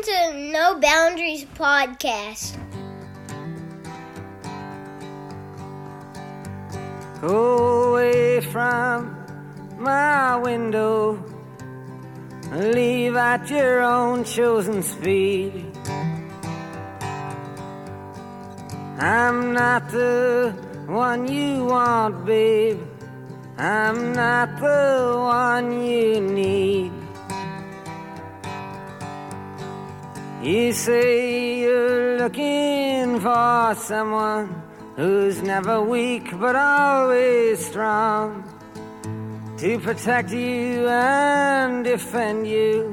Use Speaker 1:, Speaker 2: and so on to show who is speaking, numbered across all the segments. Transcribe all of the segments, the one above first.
Speaker 1: To No Boundaries podcast.
Speaker 2: Go away from my window. Leave at your own chosen speed. I'm not the one you want, babe. I'm not the one you need. You say you're looking for someone who's never weak but always strong to protect you and defend you,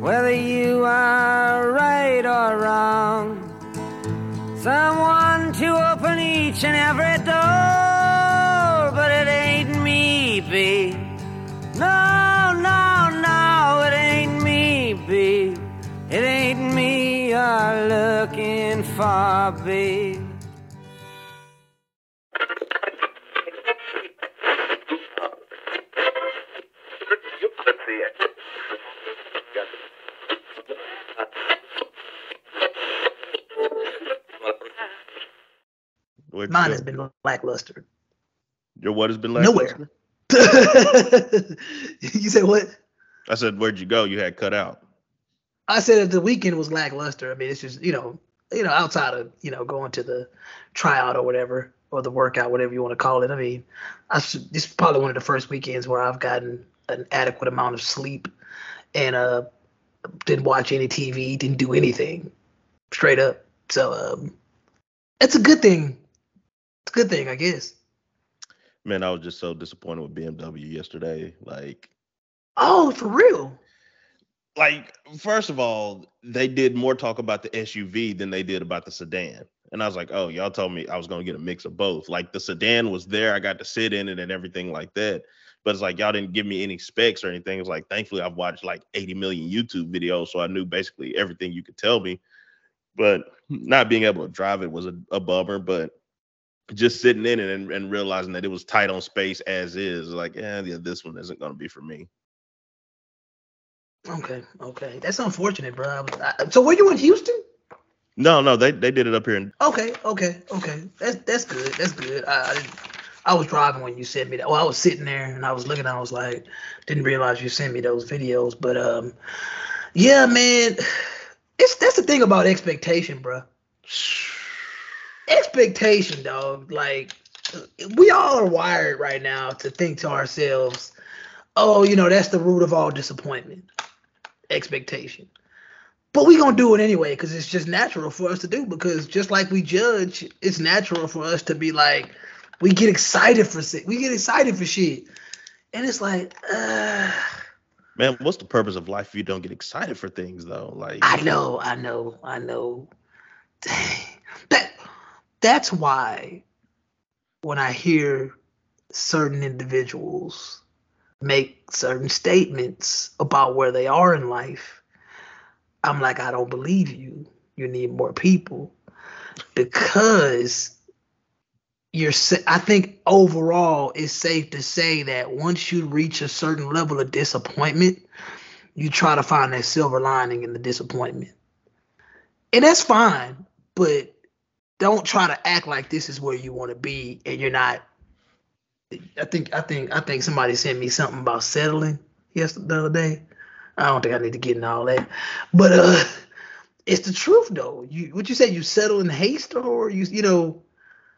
Speaker 2: whether you are right or wrong. Someone to open each and every door, but it ain't me, babe. No, It ain't me you're looking for, babe.
Speaker 3: Where'd
Speaker 4: Mine has been lackluster.
Speaker 3: Your what has been like?
Speaker 4: Nowhere. you said what?
Speaker 3: I said, where'd you go? You had cut out.
Speaker 4: I said that the weekend was lackluster. I mean, it's just you know, you know, outside of you know going to the tryout or whatever, or the workout, whatever you want to call it. I mean, I this is probably one of the first weekends where I've gotten an adequate amount of sleep, and uh, didn't watch any TV, didn't do anything, straight up. So um, it's a good thing. It's a good thing, I guess.
Speaker 3: Man, I was just so disappointed with BMW yesterday. Like,
Speaker 4: Oh, for real?
Speaker 3: Like first of all, they did more talk about the SUV than they did about the sedan. And I was like, oh, y'all told me I was gonna get a mix of both. Like the sedan was there, I got to sit in it and everything like that. But it's like y'all didn't give me any specs or anything. It's like thankfully I've watched like 80 million YouTube videos, so I knew basically everything you could tell me. But not being able to drive it was a, a bummer. But just sitting in it and, and realizing that it was tight on space as is, like, yeah, yeah, this one isn't gonna be for me.
Speaker 4: Okay, okay. That's unfortunate, bro. I was, I, so were you in Houston?
Speaker 3: No, no, they they did it up here in
Speaker 4: Okay, okay, okay. That's that's good. That's good. I, I. I was driving when you sent me that. Well, I was sitting there and I was looking. I was like, didn't realize you sent me those videos. But um, yeah, man. It's that's the thing about expectation, bro. Expectation, dog. Like we all are wired right now to think to ourselves, oh, you know, that's the root of all disappointment. Expectation. But we gonna do it anyway because it's just natural for us to do. Because just like we judge, it's natural for us to be like, we get excited for shit. We get excited for shit, and it's like, uh,
Speaker 3: man. What's the purpose of life if you don't get excited for things though? Like
Speaker 4: I know, I know, I know. Dang. That that's why when I hear certain individuals make certain statements about where they are in life, I'm like, I don't believe you. You need more people because you're. I think overall, it's safe to say that once you reach a certain level of disappointment, you try to find that silver lining in the disappointment. And that's fine, but don't try to act like this is where you want to be and you're not. I think I think I think somebody sent me something about settling yesterday the other day. I don't think I need to get into all that. But uh it's the truth though. You what you say you settle in haste or you you know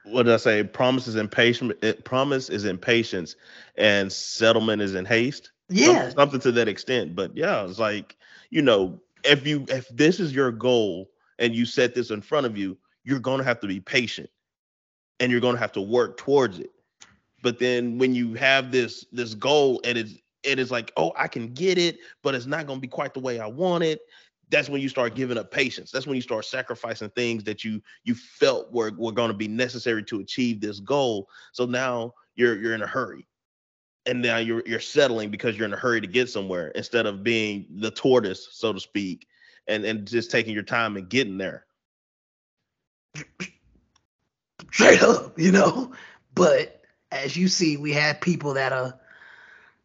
Speaker 3: what did I say? Promise is impatient. Promise is impatience, and settlement is in haste.
Speaker 4: Yeah.
Speaker 3: something to that extent. But yeah, it's like you know, if you if this is your goal and you set this in front of you, you're gonna have to be patient, and you're gonna have to work towards it. But then when you have this this goal and it's it is like, oh, I can get it, but it's not gonna be quite the way I want it. That's when you start giving up patience. That's when you start sacrificing things that you you felt were were going to be necessary to achieve this goal. So now you're you're in a hurry, and now you're you're settling because you're in a hurry to get somewhere instead of being the tortoise, so to speak, and and just taking your time and getting there.
Speaker 4: straight up, you know. But as you see, we have people that uh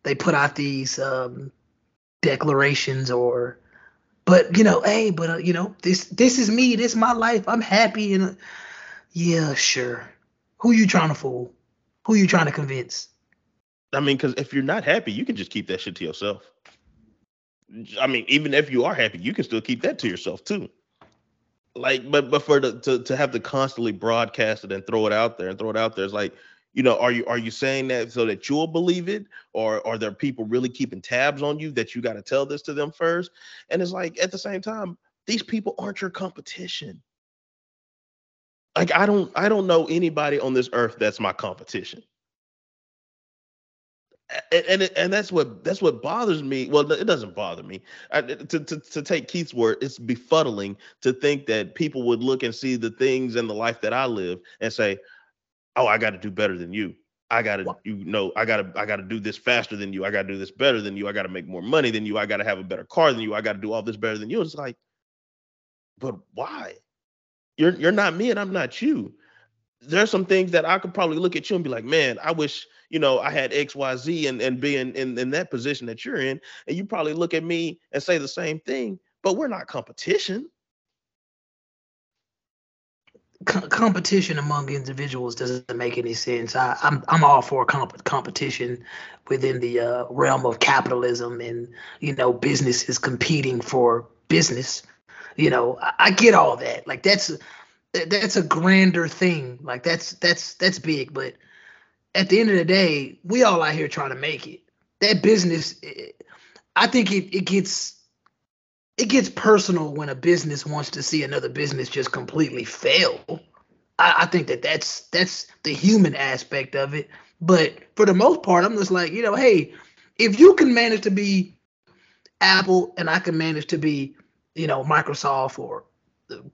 Speaker 4: they put out these um declarations or but you know, hey, but uh, you know, this this is me. This is my life. I'm happy and uh, yeah, sure. Who you trying to fool? Who you trying to convince?
Speaker 3: I mean, because if you're not happy, you can just keep that shit to yourself. I mean, even if you are happy, you can still keep that to yourself too. Like, but but for the to, to have to constantly broadcast it and throw it out there and throw it out there, it's like, you know, are you are you saying that so that you'll believe it, or are there people really keeping tabs on you that you got to tell this to them first? And it's like at the same time, these people aren't your competition. Like I don't I don't know anybody on this earth that's my competition and and, and that's what that's what bothers me. Well, it doesn't bother me. I, to, to to take Keith's word, it's befuddling to think that people would look and see the things in the life that I live and say, "Oh, I got to do better than you. I got to you know I got to I got to do this faster than you. I got to do this better than you. I got to make more money than you. I got to have a better car than you. I got to do all this better than you." It's like, but why? You're you're not me and I'm not you. There's some things that I could probably look at you and be like, "Man, I wish." you know, I had XYZ and, and being in, in that position that you're in, and you probably look at me and say the same thing, but we're not competition.
Speaker 4: Competition among individuals doesn't make any sense. I, am I'm, I'm all for comp- competition within the uh, realm of capitalism and you know businesses competing for business. You know, I, I get all that. Like that's that's a grander thing. Like that's that's that's big, but at the end of the day, we all out here trying to make it. That business, I think it, it gets it gets personal when a business wants to see another business just completely fail. I, I think that that's that's the human aspect of it. But for the most part, I'm just like, you know, hey, if you can manage to be Apple and I can manage to be, you know, Microsoft or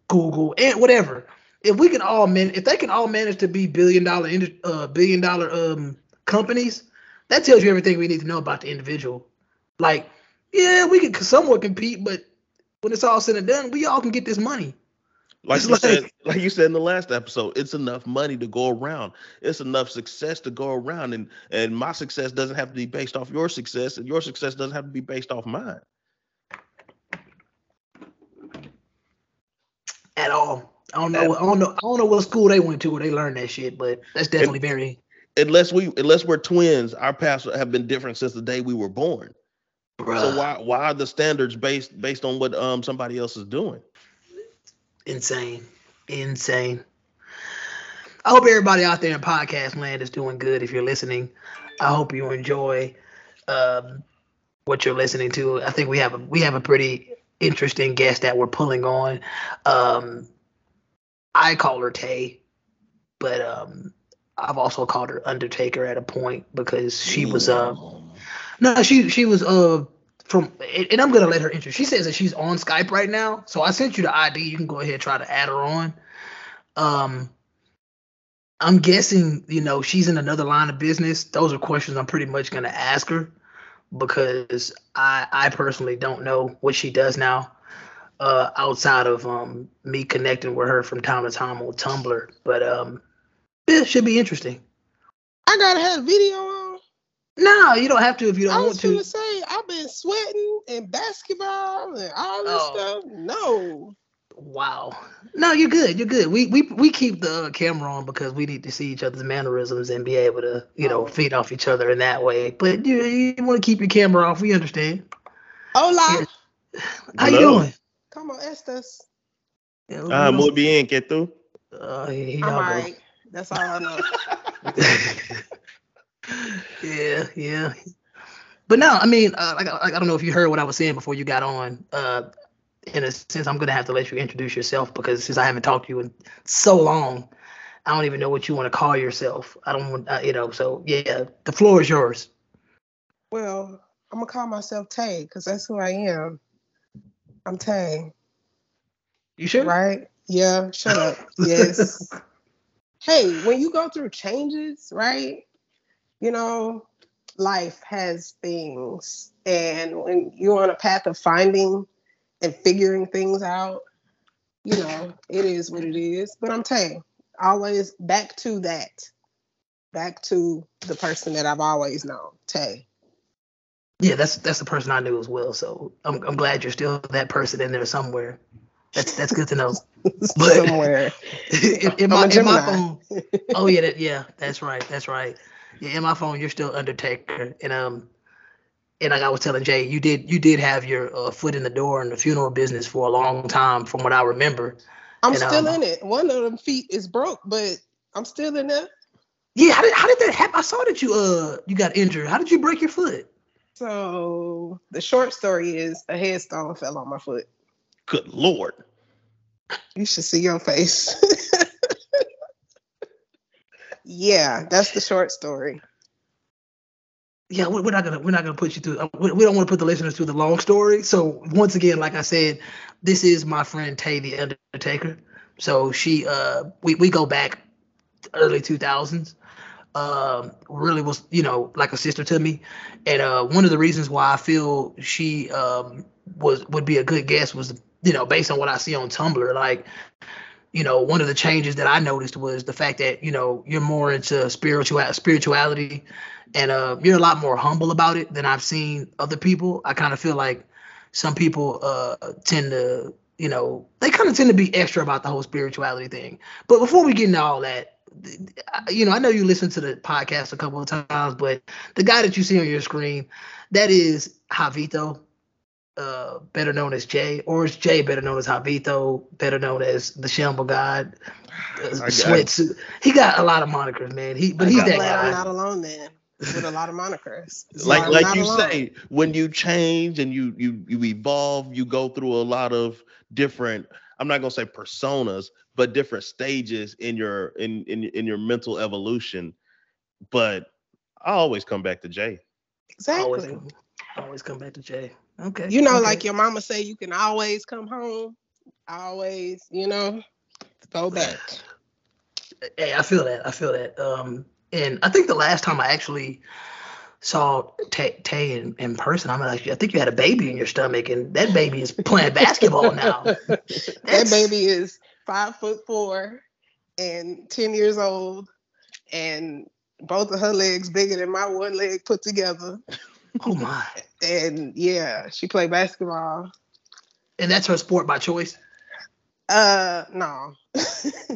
Speaker 4: Google and whatever, if we can all man, if they can all manage to be billion dollar uh, billion dollar um companies, that tells you everything we need to know about the individual. Like, yeah, we can somewhat compete, but when it's all said and done, we all can get this money.
Speaker 3: Like you like, said, like you said in the last episode, it's enough money to go around. It's enough success to go around, and and my success doesn't have to be based off your success, and your success doesn't have to be based off mine.
Speaker 4: At all. I don't know. I don't know. I don't know what school they went to where they learned that shit, but that's definitely and, very.
Speaker 3: Unless we, unless we're twins, our paths have been different since the day we were born. Bruh. So why, why are the standards based based on what um somebody else is doing?
Speaker 4: Insane, insane. I hope everybody out there in podcast land is doing good. If you're listening, I hope you enjoy um, what you're listening to. I think we have a we have a pretty interesting guest that we're pulling on. Um, I call her Tay, but um, I've also called her Undertaker at a point because she was uh no she she was uh from and I'm gonna let her enter. She says that she's on Skype right now, so I sent you the ID. You can go ahead and try to add her on. Um, I'm guessing you know she's in another line of business. Those are questions I'm pretty much gonna ask her because I I personally don't know what she does now uh, outside of um, me connecting with her from time to time on Tumblr. But um, it should be interesting.
Speaker 5: I gotta have video.
Speaker 4: No, you don't have to if you don't want to.
Speaker 5: I was gonna say I've been sweating and basketball and all this oh. stuff. No.
Speaker 4: Wow. No, you're good. You're good. We we we keep the camera on because we need to see each other's mannerisms and be able to, you know, oh. feed off each other in that way. But you you want to keep your camera off. We understand.
Speaker 5: Hola.
Speaker 4: Yeah. How you doing?
Speaker 5: ¿Cómo estás?
Speaker 3: Ah, muy bien, ¿qué tú?
Speaker 5: Uh, I'm all right. That's all I know.
Speaker 4: yeah, yeah. But no, I mean, uh, like, like, I don't know if you heard what I was saying before you got on. Uh, in a sense, I'm gonna have to let you introduce yourself because since I haven't talked to you in so long, I don't even know what you want to call yourself. I don't want, uh, you know. So yeah, the floor is yours.
Speaker 5: Well, I'm gonna call myself Tay because that's who I am. I'm Tay.
Speaker 4: You sure?
Speaker 5: Right? Yeah, shut up. yes. hey, when you go through changes, right? You know, life has things. And when you're on a path of finding and figuring things out, you know, it is what it is. But I'm Tay. Always back to that. Back to the person that I've always known, Tay.
Speaker 4: Yeah, that's that's the person I knew as well. So I'm I'm glad you're still that person in there somewhere. That's that's good to know. But-
Speaker 5: somewhere.
Speaker 4: in, in my, in my phone. Oh yeah, that, yeah, that's right, that's right. Yeah, in my phone, you're still Undertaker, and um, and like I was telling Jay, you did you did have your uh, foot in the door in the funeral business for a long time, from what I remember.
Speaker 5: I'm
Speaker 4: And,
Speaker 5: still
Speaker 4: um,
Speaker 5: in it. One of them feet is broke, but I'm still in there.
Speaker 4: Yeah, how did how did that happen? I saw that you uh you got injured. How did you break your foot?
Speaker 5: So the short story is a headstone fell on my foot.
Speaker 3: Good lord.
Speaker 5: You should see your face. yeah, that's the short story.
Speaker 4: yeah, we- we're not gonna we're not gonna put you through. uh, We we don't want to put the listeners through the long story. So once again, like I said, this is my friend Tay the Undertaker. So she uh we we go back early two thousands. Um, really was you know like a sister to me, and uh one of the reasons why I feel she um was would be a good guest was you know based on what I see on Tumblr like you know, one of the changes that I noticed was the fact that you know you're more into spiritual spirituality, and uh, you're a lot more humble about it than I've seen other people. I kind of feel like some people uh, tend to, you know, they kind of tend to be extra about the whole spirituality thing. But before we get into all that, you know, I know you listened to the podcast a couple of times, but the guy that you see on your screen, that is Javito, uh, better known as Jay, or is Jay better known as Javito, better known as the Shamble God, uh,
Speaker 3: I
Speaker 4: Sweatsuit. He got a lot of monikers, man. He, but
Speaker 3: I
Speaker 4: he's that
Speaker 5: glad
Speaker 4: guy.
Speaker 5: I'm not alone then with a lot of monikers. So
Speaker 3: like
Speaker 5: I'm
Speaker 3: like
Speaker 5: not
Speaker 3: you
Speaker 5: alone.
Speaker 3: say when you change and you you you evolve you go through a lot of different i'm not going to say personas but different stages in your in in, in your mental evolution but i always come back to jay
Speaker 4: Always
Speaker 5: Exactly.
Speaker 4: come, always come back to Jay. Okay.
Speaker 5: You know,
Speaker 4: okay.
Speaker 5: like your mama say, you can always come home. Always, you know, go back.
Speaker 4: Hey, I feel that. I feel that. Um, and I think the last time I actually saw Tay, Tay in, in person, I'm like, I think you had a baby in your stomach, and that baby is playing basketball now.
Speaker 5: that baby is five foot four and 10 years old, and both of her legs bigger than my one leg put together.
Speaker 4: Oh my!
Speaker 5: And yeah, she played basketball.
Speaker 4: And that's her sport by choice.
Speaker 5: Uh, no.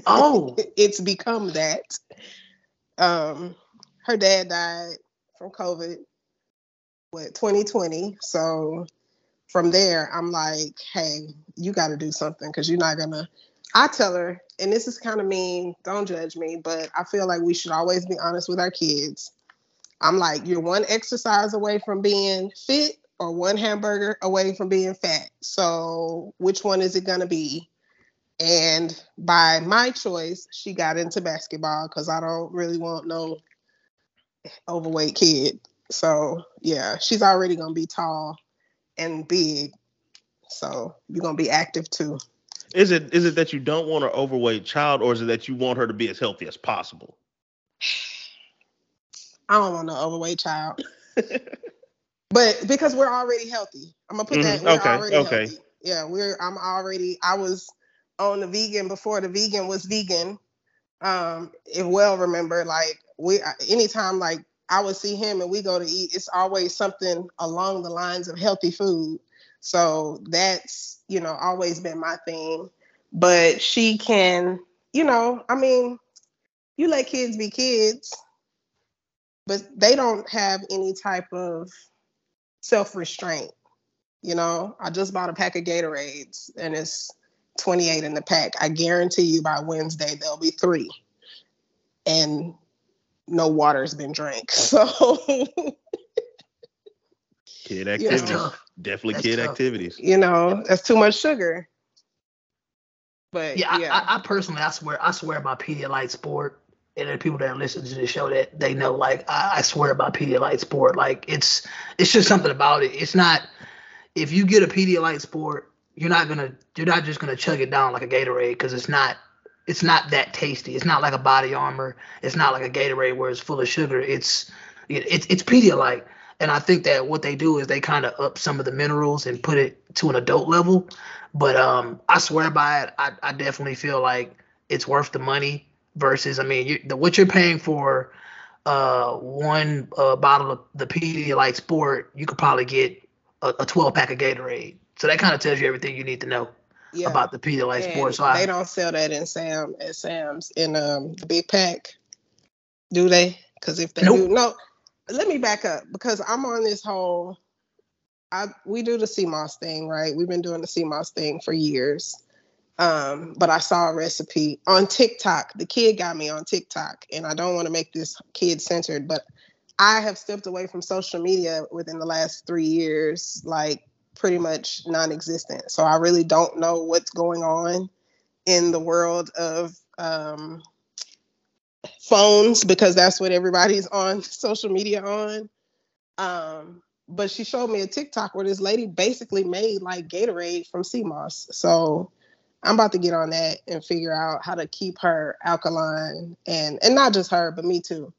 Speaker 4: Oh.
Speaker 5: it's become that. Um, her dad died from COVID, what 2020. So from there, I'm like, hey, you got to do something because you're not gonna. I tell her, and this is kind of mean. Don't judge me, but I feel like we should always be honest with our kids. I'm like, you're one exercise away from being fit or one hamburger away from being fat. So which one is it gonna be? And by my choice, she got into basketball because I don't really want no overweight kid. So yeah, she's already gonna be tall and big. So you're gonna be active too.
Speaker 3: is it is it that you don't want an overweight child or is it that you want her to be as healthy as possible
Speaker 5: I don't want no overweight child. but because we're already healthy. I'm gonna put that
Speaker 3: Mhm,
Speaker 5: we're
Speaker 3: okay,
Speaker 5: already
Speaker 3: okay.
Speaker 5: healthy. Yeah, we're I'm already I was on the vegan before the vegan was vegan. Um, if well remember, like we anytime like I would see him and we go to eat, it's always something along the lines of healthy food. So that's, you know, always been my thing. But she can, you know, I mean, you let kids be kids, but they don't have any type of self-restraint. You know, I just bought a pack of Gatorades and it's 28 in the pack. I guarantee you by Wednesday there'll be three. And no water's been drank. So,
Speaker 3: kid
Speaker 5: Yeah.
Speaker 3: activities
Speaker 4: That's tough.
Speaker 3: definitely
Speaker 4: That's
Speaker 3: kid
Speaker 4: tough.
Speaker 3: activities
Speaker 5: you know, that's too much sugar. But
Speaker 4: Yeah,
Speaker 5: yeah,
Speaker 4: I, I, I personally, I swear, I swear by Pedialyte Sport. And the people that listen to the show that they know, like I, I swear by Pedialyte Sport. Like it's, it's just something about it. It's not. If you get a Pedialyte Sport, you're not gonna, you're not just gonna chug it down like a Gatorade because it's not, it's not that tasty. It's not like a Body Armor. It's not like a Gatorade where it's full of sugar. It's, it, it's, it's Pedialyte. And I think that what they do is they kind of up some of the minerals and put it to an adult level. But um, I swear by it. I, I definitely feel like it's worth the money. Versus, I mean, you, the, what you're paying for uh, one uh, bottle of the Pedialyte Sport, you could probably get a, a 12 pack of Gatorade. So that kind of tells you everything you need to know
Speaker 5: Yeah.
Speaker 4: about the Pedialyte
Speaker 5: And
Speaker 4: Sport. So
Speaker 5: they
Speaker 4: I,
Speaker 5: don't sell that in Sam at Sam's in um the big pack, do they? Because if they
Speaker 4: Nope.
Speaker 5: do, no. Let me back up because I'm on this whole. I we do the sea moss thing, right? We've been doing the sea moss thing for years. Um, but I saw a recipe on TikTok. The kid got me on TikTok, and I don't want to make this kid centered, but I have stepped away from social media within the last three years, like pretty much non-existent. So I really don't know what's going on in the world of um, phones because that's what everybody's on social media on. Um, but she showed me a TikTok where this lady basically made like Gatorade from sea moss. So I'm about to get on that and figure out how to keep her alkaline and and not just her, but me too,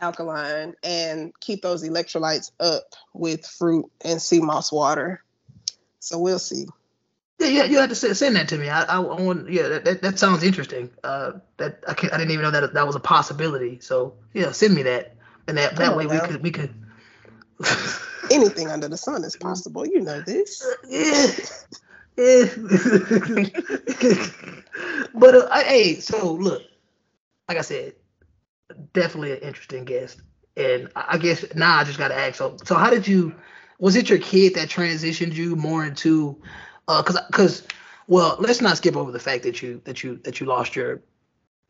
Speaker 5: alkaline and keep those electrolytes up with fruit and sea moss water. So we'll see.
Speaker 4: yeah, yeah, you had to send, send that to me. I, I, I want, yeah, that, that, that sounds interesting. Uh, that I, can't, I didn't even know that that was a possibility. So yeah, send me that, and that that way we could we could.
Speaker 5: Anything under the sun is possible. You know this.
Speaker 4: yeah. but uh, I, hey, so look, like I said, definitely an interesting guest, and I guess now I just got to ask. So, so how did you? Was it your kid that transitioned you more into? Uh, cause, cause, well, let's not skip over the fact that you that you that you lost your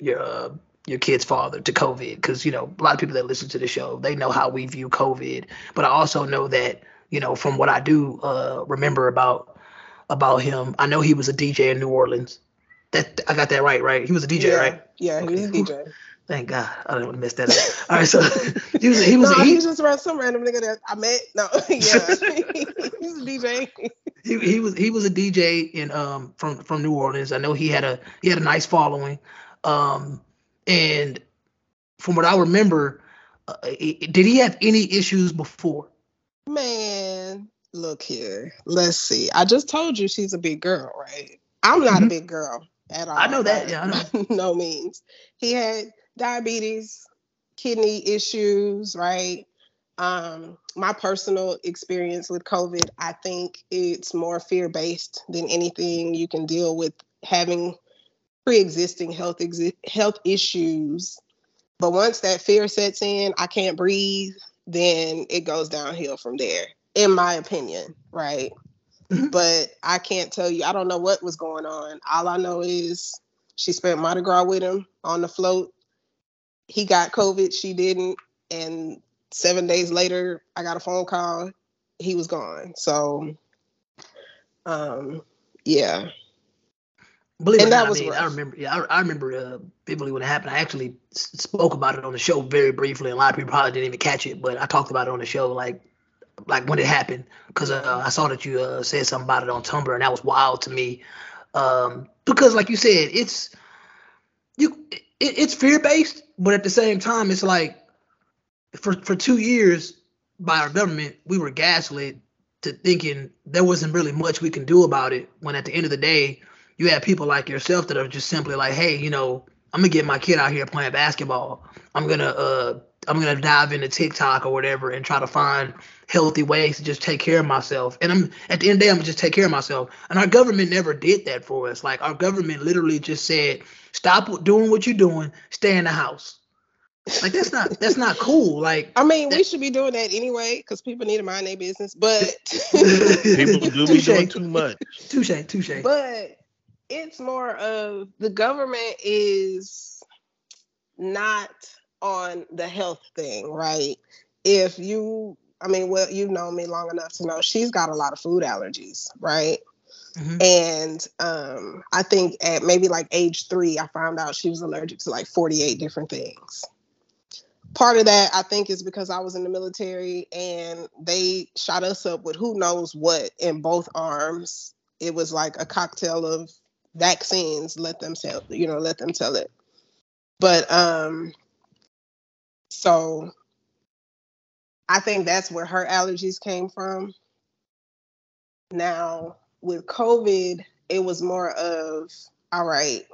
Speaker 4: your uh, your kid's father to COVID, because you know a lot of people that listen to the show they know how we view COVID, but I also know that you know from what I do uh, remember about about him, I know he was a DJ in New Orleans. That I got that right, right? He was a DJ,
Speaker 5: yeah,
Speaker 4: right?
Speaker 5: Yeah, he was a DJ.
Speaker 4: Thank God, I didn't want to mess that. All right, so he was he was
Speaker 5: no,
Speaker 4: he,
Speaker 5: he was just around some random nigga that I met. No, yeah, he's a DJ.
Speaker 4: he, he was he was a DJ in um from from New Orleans. I know he had a he had a nice following, um and from what I remember, uh, did he have any issues before?
Speaker 5: Man, look here. Let's see. I just told you she's a big girl, right? I'm not
Speaker 4: Mhm.
Speaker 5: a big girl at all.
Speaker 4: I know that, yeah, I know.
Speaker 5: no means. He had diabetes, kidney issues, right? Um, my personal experience with COVID, I think it's more fear based than anything you can deal with having pre-existing health exi- health issues. But once that fear sets in, I can't breathe, then it goes downhill from there, in my opinion, right?
Speaker 4: Mhm.
Speaker 5: But I can't tell you, I don't know what was going on. All I know is she spent Mardi Gras with him on the float. He got COVID, she didn't. And seven days later, I got a phone call. He was gone. So, um, yeah.
Speaker 4: Believe it or
Speaker 5: And that
Speaker 4: not, I
Speaker 5: was
Speaker 4: mean, I remember. Yeah, I, I remember uh, vividly when it happened. I actually spoke about it on the show very briefly. A lot of people probably didn't even catch it, but I talked about it on the show, like, like when it happened, because uh, I saw that you uh, said something about it on Tumblr, and that was wild to me. Um, because, like you said, it's you, it, it's fear based, but at the same time, it's like for for two years by our government, we were gaslit to thinking there wasn't really much we can do about it. When at the end of the day, you have people like yourself that are just simply like, hey, you know, I'm gonna get my kid out here playing basketball. I'm gonna uh I'm gonna dive into TikTok or whatever and try to find healthy ways to just take care of myself. And I'm at the end of the day, I'm gonna just take care of myself. And our government never did that for us. Like our government literally just said, stop doing what you're doing, stay in the house. Like that's not that's not cool. Like
Speaker 5: I mean, we should be doing that anyway because people need to mind their business. But
Speaker 3: People do be
Speaker 4: Touche.
Speaker 3: doing too much.
Speaker 4: touche, touche.
Speaker 5: but it's more of the government is not on the health thing, right? If you, I mean, well, you've known me long enough to know she's got a lot of food allergies, right?
Speaker 4: Mhm.
Speaker 5: And um, I think at maybe like age three, I found out she was allergic to like 48 different things. Part of that, I think, is because I was in the military and they shot us up with who knows what in both arms. It was like a cocktail of vaccines. Let them tell, you know, let them tell it. But um, so I think that's where her allergies came from. Now, with COVID, it was more of, all right,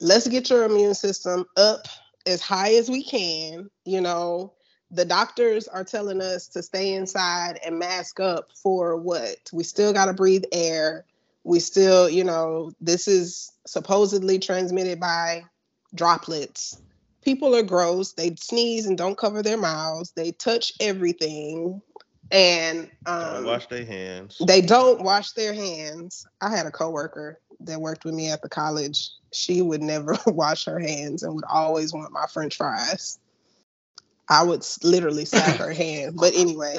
Speaker 5: let's get your immune system up as high as we can. You know, the doctors are telling us to stay inside and mask up for what? We still got to breathe air. We still, you know, this is supposedly transmitted by droplets. People are gross. They sneeze and don't cover their mouths. They touch everything. And um,
Speaker 3: wash their hands.
Speaker 5: They don't wash their hands. I had a coworker that worked with me at the college. She would never wash her hands and would always want my French fries. I would literally slap her hand. But anyway.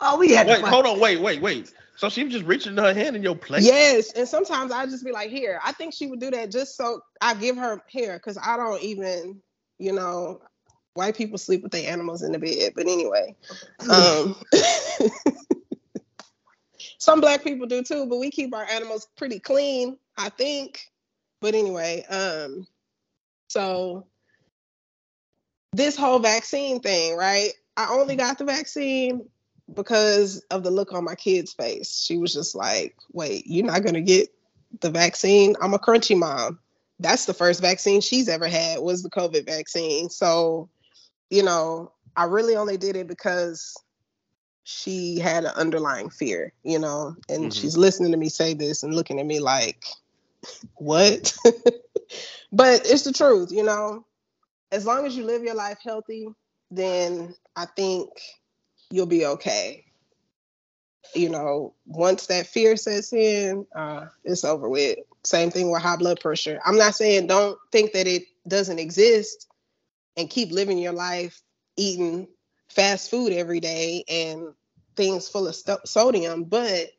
Speaker 4: oh, we had.
Speaker 3: Wait, hold on. Wait, wait, wait. So she was just reaching her hand in your plate.
Speaker 5: Yes, and sometimes I just be like, "Here." I think she would do that just so I give her here because I don't even, you know, white people sleep with their animals in the bed. But anyway, um, some black people do too, but we keep our animals pretty clean, I think. But anyway, um, so this whole vaccine thing, right? I only got the vaccine because of the look on my kid's face. She was just like, wait, you're not going to get the vaccine? I'm a crunchy mom. That's the first vaccine she's ever had was the COVID vaccine. So, you know, I really only did it because she had an underlying fear, you know, and mm-hmm. she's listening to me say this and looking at me like, what? but it's the truth, you know. As long as you live your life healthy, then I think you'll be okay. You know, once that fear sets in, uh, it's over with. Same thing with high blood pressure. I'm not saying don't think that it doesn't exist and keep living your life eating fast food every day and things full of st- sodium, but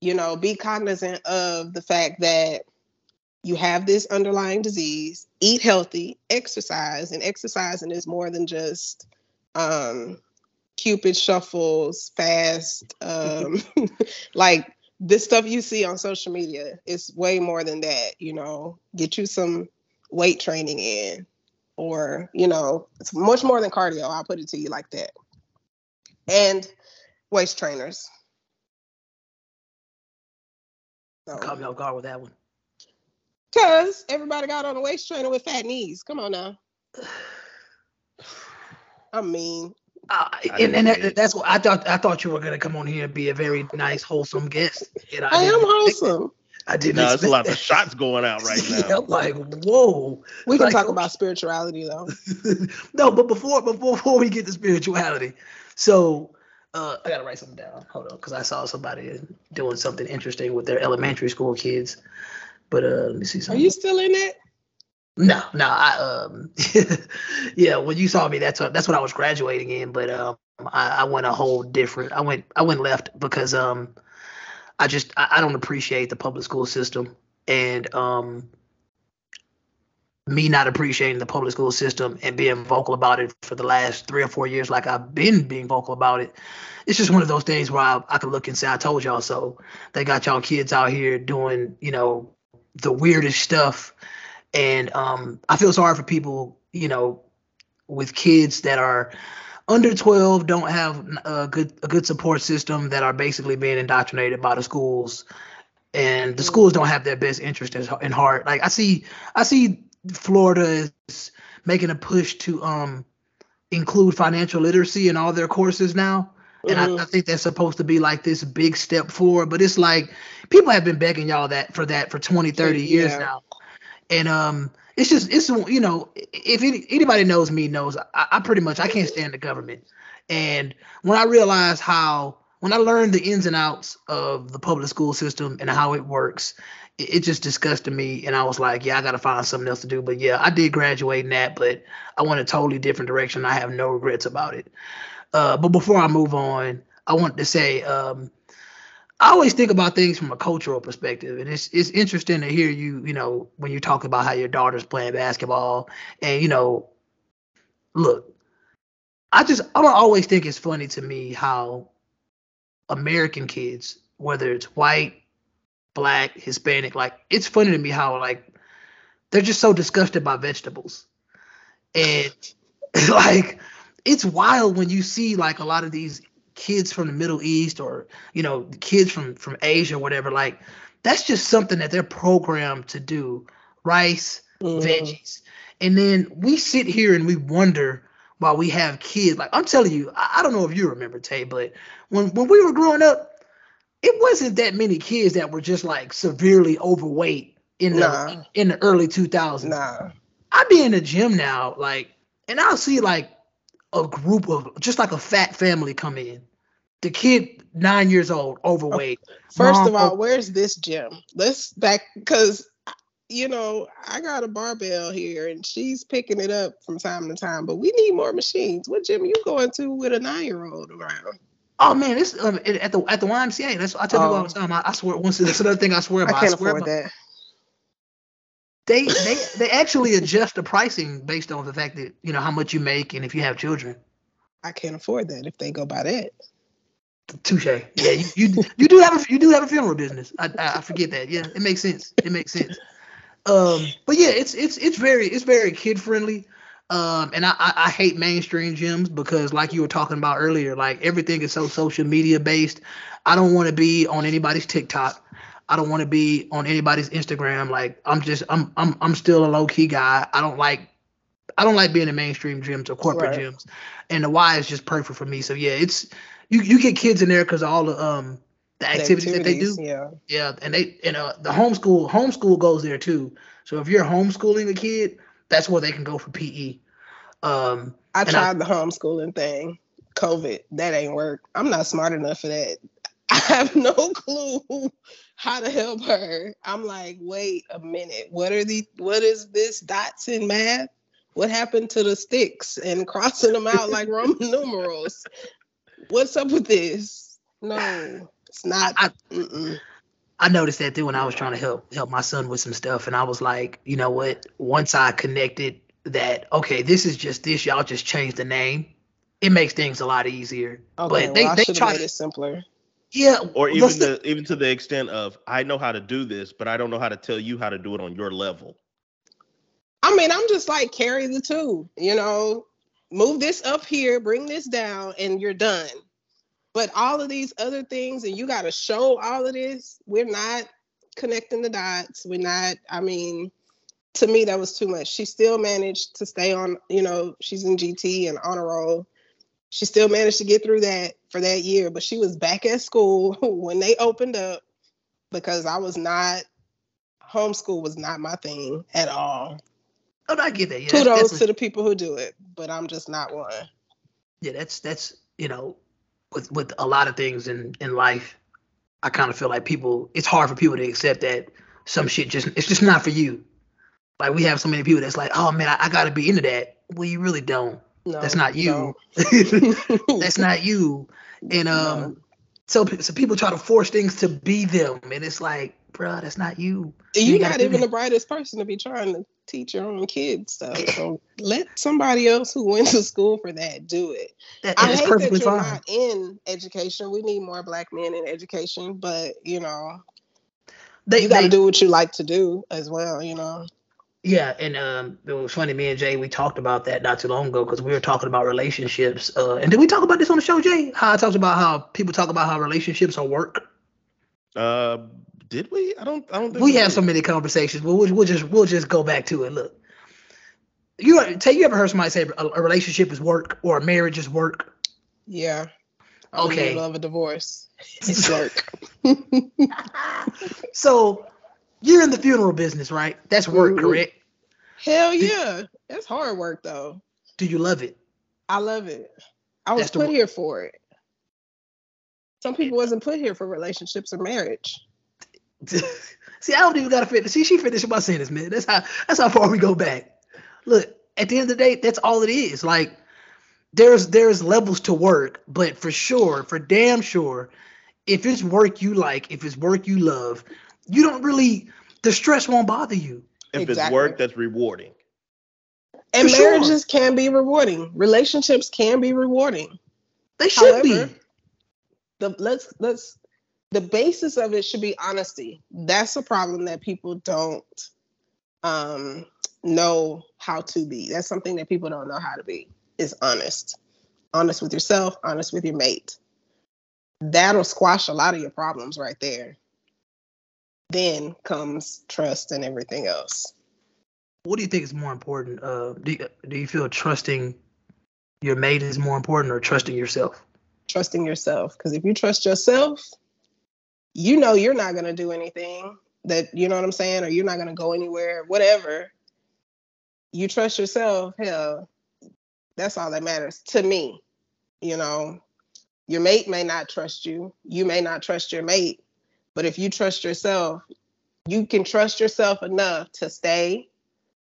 Speaker 5: you know, be cognizant of the fact that you have this underlying disease, eat healthy, exercise, and exercising is more than just um, Cupid shuffles, fast, um, like this stuff you see on social media is way more than that. You know, get you some weight training in, or you know, it's much more than cardio. I'll put it to you like that. And waist trainers.
Speaker 4: So, Caught me off guard with that one.
Speaker 5: Cause everybody got on a waist trainer with fat knees. Come on now. I mean,
Speaker 4: uh, and, and that, that's what I thought. I thought you were gonna come on here and be a very nice, wholesome guest.
Speaker 5: And I, I am wholesome.
Speaker 3: I didn't. No, there's a lot that. of shots going out right now.
Speaker 4: yeah, like whoa.
Speaker 5: We can like, talk about spirituality though.
Speaker 4: no, but before before before we get to spirituality, so uh, I gotta write something down. Hold on, because I saw somebody doing something interesting with their elementary school kids. But uh, let me see something.
Speaker 5: Are you still in it?
Speaker 4: No, no, I um, yeah. When you saw me, that's what that's what I was graduating in. But um, I, I went a whole different. I went I went left because um, I just I, I don't appreciate the public school system and um, me not appreciating the public school system and being vocal about it for the last three or four years, like I've been being vocal about it. It's just one of those things where I, I could look and say, I told y'all so. They got y'all kids out here doing, you know, the weirdest stuff and um, I feel sorry for people, you know, with kids that are under 12, don't have a good a good support system, that are basically being indoctrinated by the schools, and the schools don't have their best interest in heart. Like I see, I see Florida is making a push to um include financial literacy in all their courses now. And mm-hmm. I, I, think that's supposed to be like this big step forward. But it's like people have been begging y'all that for that for 20, 30 years yeah. now and um, it's just it's you know if any, anybody knows me knows I, I pretty much I can't stand the government, and when I realized how when I learned the ins and outs of the public school system and how it works, it, it just disgusted me, and I was like, yeah, I got to find something else to do. But yeah, I did graduate in that, but I went a totally different direction. I have no regrets about it. Uh, but before I move on, I want to say um, I always think about things from a cultural perspective, and it's it's interesting to hear you, you know, when you talk about how your daughter's playing basketball, and you know, look, I just I don't always think it's funny to me how American kids, whether it's white, black, Hispanic, like it's funny to me how like they're just so disgusted by vegetables, and like it's wild when you see like a lot of these kids from the Middle East or you know kids from from Asia or whatever like that's just something that they're programmed to do rice mm. veggies And then we sit here and we wonder while we have kids. Like I'm telling you, I, I don't know if you remember Tay, but when when we were growing up, it wasn't that many kids that were just like severely overweight in the
Speaker 5: Nah.
Speaker 4: in the early 2000s.
Speaker 5: Nah.
Speaker 4: I be in the gym now, like, and I'll see like a group of just like a fat family come in. The kid nine years old, overweight.
Speaker 5: First
Speaker 4: Mom,
Speaker 5: of all, where's this gym? Let's back because you know I got a barbell here and she's picking it up from time to time. But we need more machines. What gym are you going to with a nine year old around?
Speaker 4: Oh man, this um, at the at the YMCA. That's I tell people all
Speaker 5: Oh.
Speaker 4: the time. I, I swear. Once that's another thing I swear about.
Speaker 5: I can't
Speaker 4: swear
Speaker 5: afford
Speaker 4: by-
Speaker 5: that.
Speaker 4: They they they actually adjust the pricing based on the fact that you know how much you make and if you have children.
Speaker 5: I can't afford that if they go by that.
Speaker 4: Touche. Yeah, you, you you do have a you do have a funeral business. I, I forget that. Yeah, it makes sense. It makes sense. Um, but yeah, it's it's it's very it's very kid friendly. Um, and I, I I hate mainstream gyms because like you were talking about earlier, like everything is so social media based. I don't want to be on anybody's TikTok. I don't want to be on anybody's Instagram. Like I'm just I'm I'm I'm still a low key guy. I don't like I don't like being in mainstream gyms or corporate
Speaker 5: Right.
Speaker 4: gyms. And the Y is just perfect for me. So yeah, it's you you get kids in there because all the um the
Speaker 5: The
Speaker 4: activities, that they do.
Speaker 5: Yeah.
Speaker 4: Yeah, and they and uh, the homeschool homeschool goes there too. So if you're homeschooling a kid, that's where they can go for PE. Um,
Speaker 5: I
Speaker 4: And I-
Speaker 5: tried the homeschooling thing. COVID, that ain't work. I'm not smart enough for that. I have no clue how to help her. I'm like, wait a minute. What are the what is this dots in math? What happened to the sticks and crossing them out like Roman numerals? What's up with this? No, it's not.
Speaker 4: I-
Speaker 5: mm-mm.
Speaker 4: I noticed that too when I was trying to help help my son with some stuff, and I was like, you know what? Once I connected that, okay, this is just this. Y'all just change the name. It makes things a lot easier.
Speaker 5: Okay,
Speaker 4: but they
Speaker 5: well, I
Speaker 4: they try
Speaker 5: made
Speaker 4: to,
Speaker 5: it simpler.
Speaker 4: yeah,
Speaker 3: Or even
Speaker 4: th-
Speaker 3: the even to the extent of I know how to do this, but I don't know how to tell you how to do it on your level.
Speaker 5: I mean, I'm just like carry the two, you know, move this up here, bring this down, and you're done. But all of these other things, and you got to show all of this, we're not connecting the dots. We're not, I mean, to me, that was too much. She still managed to stay on, you know, she's in GT and on a roll. She still managed to get through that for that year, but she was back at school when they opened up because I was not, homeschool was not my thing at all
Speaker 4: oh, I get that. Yeah, that's-
Speaker 5: kudos
Speaker 4: that's a-
Speaker 5: to the people who do it, but I'm just not one.
Speaker 4: yeah, that's that's you know, with with a lot of things in in life, I kind of feel like people. It's hard for people to accept that some shit just it's just not for you. Like we have so many people that's like, oh man, I, I got to be into that. Well, you really don't.
Speaker 5: No,
Speaker 4: That's not you.
Speaker 5: no.
Speaker 4: that's not you. And um,
Speaker 5: No.
Speaker 4: so so people try to force things to be them, and it's like, bruh, that's not you.
Speaker 5: You're
Speaker 4: you
Speaker 5: not even the brightest person to be trying to teach your own kids stuff. So let somebody else who went to school for that do it.
Speaker 4: That,
Speaker 5: I
Speaker 4: it's
Speaker 5: hate
Speaker 4: perfectly
Speaker 5: that you're
Speaker 4: fine.
Speaker 5: not in education. We need more black men in education, but you know,
Speaker 4: They,
Speaker 5: you got to do what you like to do as well. You know.
Speaker 4: Yeah, and um, it was funny. Me and Jay, we talked about that not too long ago because we were talking about relationships. Uh, and did we talk about this on the show, Jay? How I talked about how people talk about how relationships are work.
Speaker 3: Uh, did we? I don't. I don't think
Speaker 4: We have
Speaker 3: did.
Speaker 4: so many conversations. We'll, we'll just we'll just go back to it. Look, you tell you ever heard somebody say a, a relationship is work or a marriage is work?
Speaker 5: Yeah. I'm in the
Speaker 4: Okay.
Speaker 5: middle of a divorce. It's work.
Speaker 4: So you're in the funeral business, right? That's work,
Speaker 5: Mhm.
Speaker 4: correct?
Speaker 5: Hell yeah. That's hard work though.
Speaker 4: Do you love it?
Speaker 5: I love it. I was
Speaker 4: That's
Speaker 5: put here for it. Some people wasn't put here for relationships or marriage.
Speaker 4: See, I don't even gotta finish. See, she finished my sentence, man. That's how that's how far we go back. Look, at the end of the day, that's all it is. Like there's there's levels to work, but for sure, for damn sure, if it's work you like, if it's work you love, you don't really the stress won't bother you.
Speaker 3: If it's work that's rewarding.
Speaker 5: And
Speaker 4: For sure.
Speaker 5: marriages can be rewarding. Relationships can be rewarding.
Speaker 4: They should
Speaker 5: However,
Speaker 4: be.
Speaker 5: The let's let's the basis of it should be honesty. That's a problem that people don't um know how to be. That's something that people don't know how to be. Is honest. Honest with yourself, honest with your mate. That'll squash a lot of your problems right there. Then comes trust and everything else.
Speaker 4: what do you think is more important? Uh, do you, do you feel trusting your mate is more important or trusting yourself?
Speaker 5: Trusting yourself. Because if you trust yourself, you know you're not going to do anything that, you know what I'm saying? Or you're not going to go anywhere, whatever. You trust yourself, hell, that's all that matters to me. You know, your mate may not trust you. You may not trust your mate. But if you trust yourself, you can trust yourself enough to stay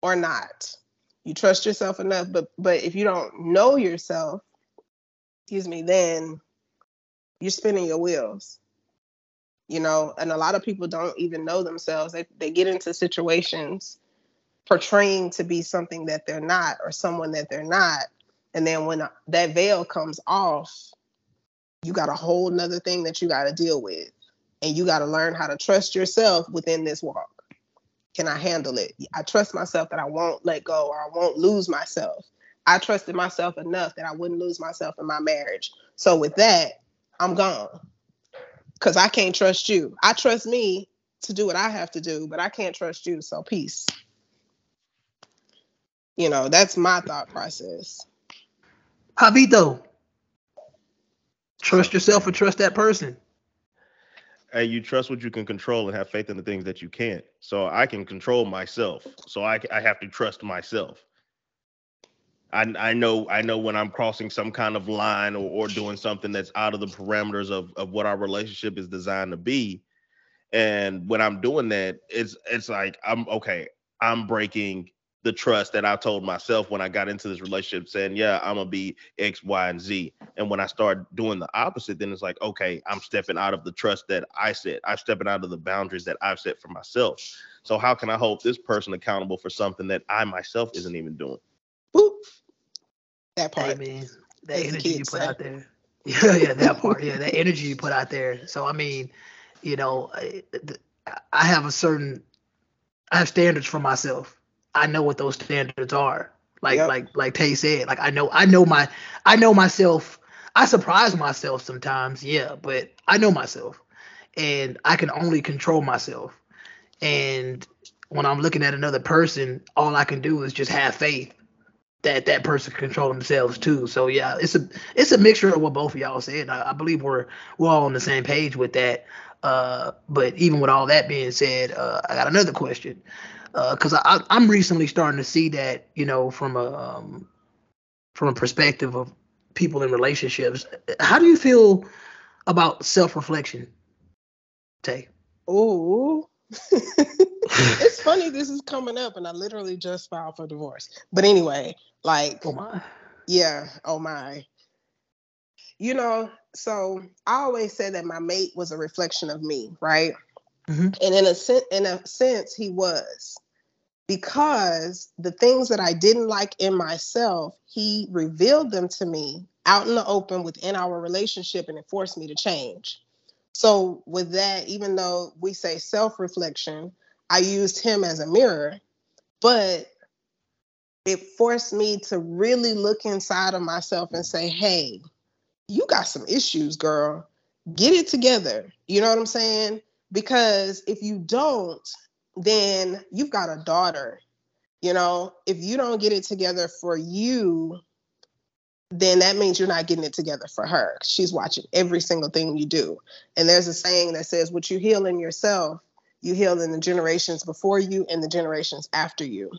Speaker 5: or not. You trust yourself enough, but but if you don't know yourself, excuse me, then you're spinning your wheels. You know, and a lot of people don't even know themselves. They they get into situations portraying to be something that they're not or someone that they're not. And then when uh, that veil comes off, you got a whole nother thing that you got to deal with. And you got to learn how to trust yourself within this walk. Can I handle it? I trust myself that I won't let go or I won't lose myself. I trusted myself enough that I wouldn't lose myself in my marriage. So with that, I'm gone. Cause I can't trust you. I trust me to do what I have to do, but I can't trust you. So peace. You know, that's my thought process.
Speaker 4: Javito, trust yourself or trust that person.
Speaker 3: and you trust what you can control and have faith in the things that you can't. So I can control myself. So I I have to trust myself. I I know I know when I'm crossing some kind of line or, or doing something that's out of the parameters of of what our relationship is designed to be. And when I'm doing that, it's it's like I'm okay, I'm breaking the trust that I told myself when I got into this relationship, saying, Yeah, I'm gonna be X, Y, and Z. And when I start doing the opposite, then it's like, okay, I'm stepping out of the trust that I set. I'm stepping out of the boundaries that I've set for myself. So how can I hold this person accountable for something that I myself isn't even doing?
Speaker 5: That
Speaker 4: Hey
Speaker 5: part.
Speaker 4: man, that energy you put out there. Yeah, yeah, that part. Yeah, that energy you put out there. So I mean, you know, I, I have a certain, I have standards for myself. I know what those standards are. Like,
Speaker 5: Yep.
Speaker 4: like, like Tay said. Like I know, I know my, I know myself. I surprise myself sometimes. Yeah, but I know myself, and I can only control myself. And when I'm looking at another person, all I can do is just have faith that that person control themselves too. So yeah, it's a it's a mixture of what both of y'all said. I, I believe we're we're all on the same page with that. Uh, but even with all that being said, uh, I got another question because I, I I'm recently starting to see that you know from a um, from a perspective of people in relationships. How do you feel about self reflection, Tay?
Speaker 5: Ooh. it's funny this is coming up and I literally just filed for divorce. But anyway, like
Speaker 4: Oh my.
Speaker 5: yeah, oh my. You know, so I always said that my mate was a reflection of me, right?
Speaker 4: Mhm.
Speaker 5: And in a sen- in a sense he was. Because the things that I didn't like in myself, he revealed them to me out in the open within our relationship and it forced me to change. So with that, even though we say self-reflection, I used him as a mirror, but it forced me to really look inside of myself and say, hey, you got some issues, girl. Get it together. You know what I'm saying? Because if you don't, then you've got a daughter. You know, if you don't get it together for you, then that means you're not getting it together for her. She's watching every single thing you do. And there's a saying that says, what you heal in yourself, you heal in the generations before you and the generations after you.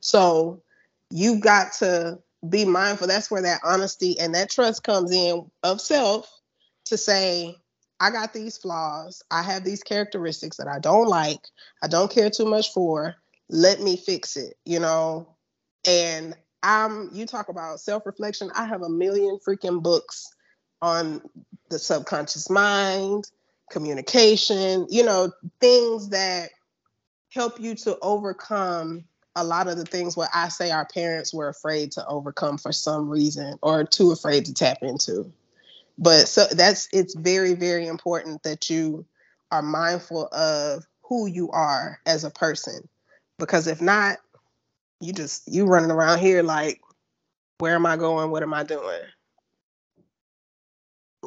Speaker 5: So you've got to be mindful. That's where that honesty and that trust comes in of self to say, I got these flaws. I have these characteristics that I don't like. I don't care too much for. Let me fix it, you know? And I'm, you talk about self reflection. I have a million freaking books on the subconscious mind, communication, you know, things that help you to overcome a lot of the things what I say our parents were afraid to overcome for some reason or too afraid to tap into. But so that's it's very, very important that you are mindful of who you are as a person. Because if not, you just you running around here like, where am I going? What am I doing?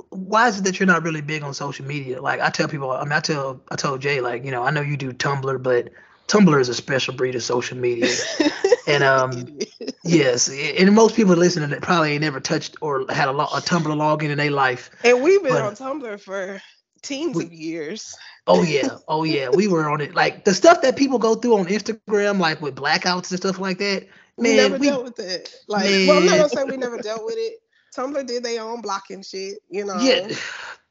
Speaker 4: why is it that you're not really big on social media? Like I tell people, I mean, I tell, I told Jay, like, you know, I know you do Tumblr, but Tumblr is a special breed of social media. And um, yes, and most people listening that probably ain't never touched or had a, lo- a Tumblr login in their life.
Speaker 5: and we've been
Speaker 4: But-
Speaker 5: on Tumblr for teens
Speaker 4: We-
Speaker 5: of years.
Speaker 4: Oh yeah, oh yeah, we were on it. Like the stuff that people go through on Instagram, like with blackouts and stuff like that.
Speaker 5: Man, we
Speaker 4: Man,
Speaker 5: never
Speaker 4: we,
Speaker 5: dealt with it. Like, well, I'm not gonna say we never dealt with it. Tumblr did their own blocking shit, you know.
Speaker 4: yeah,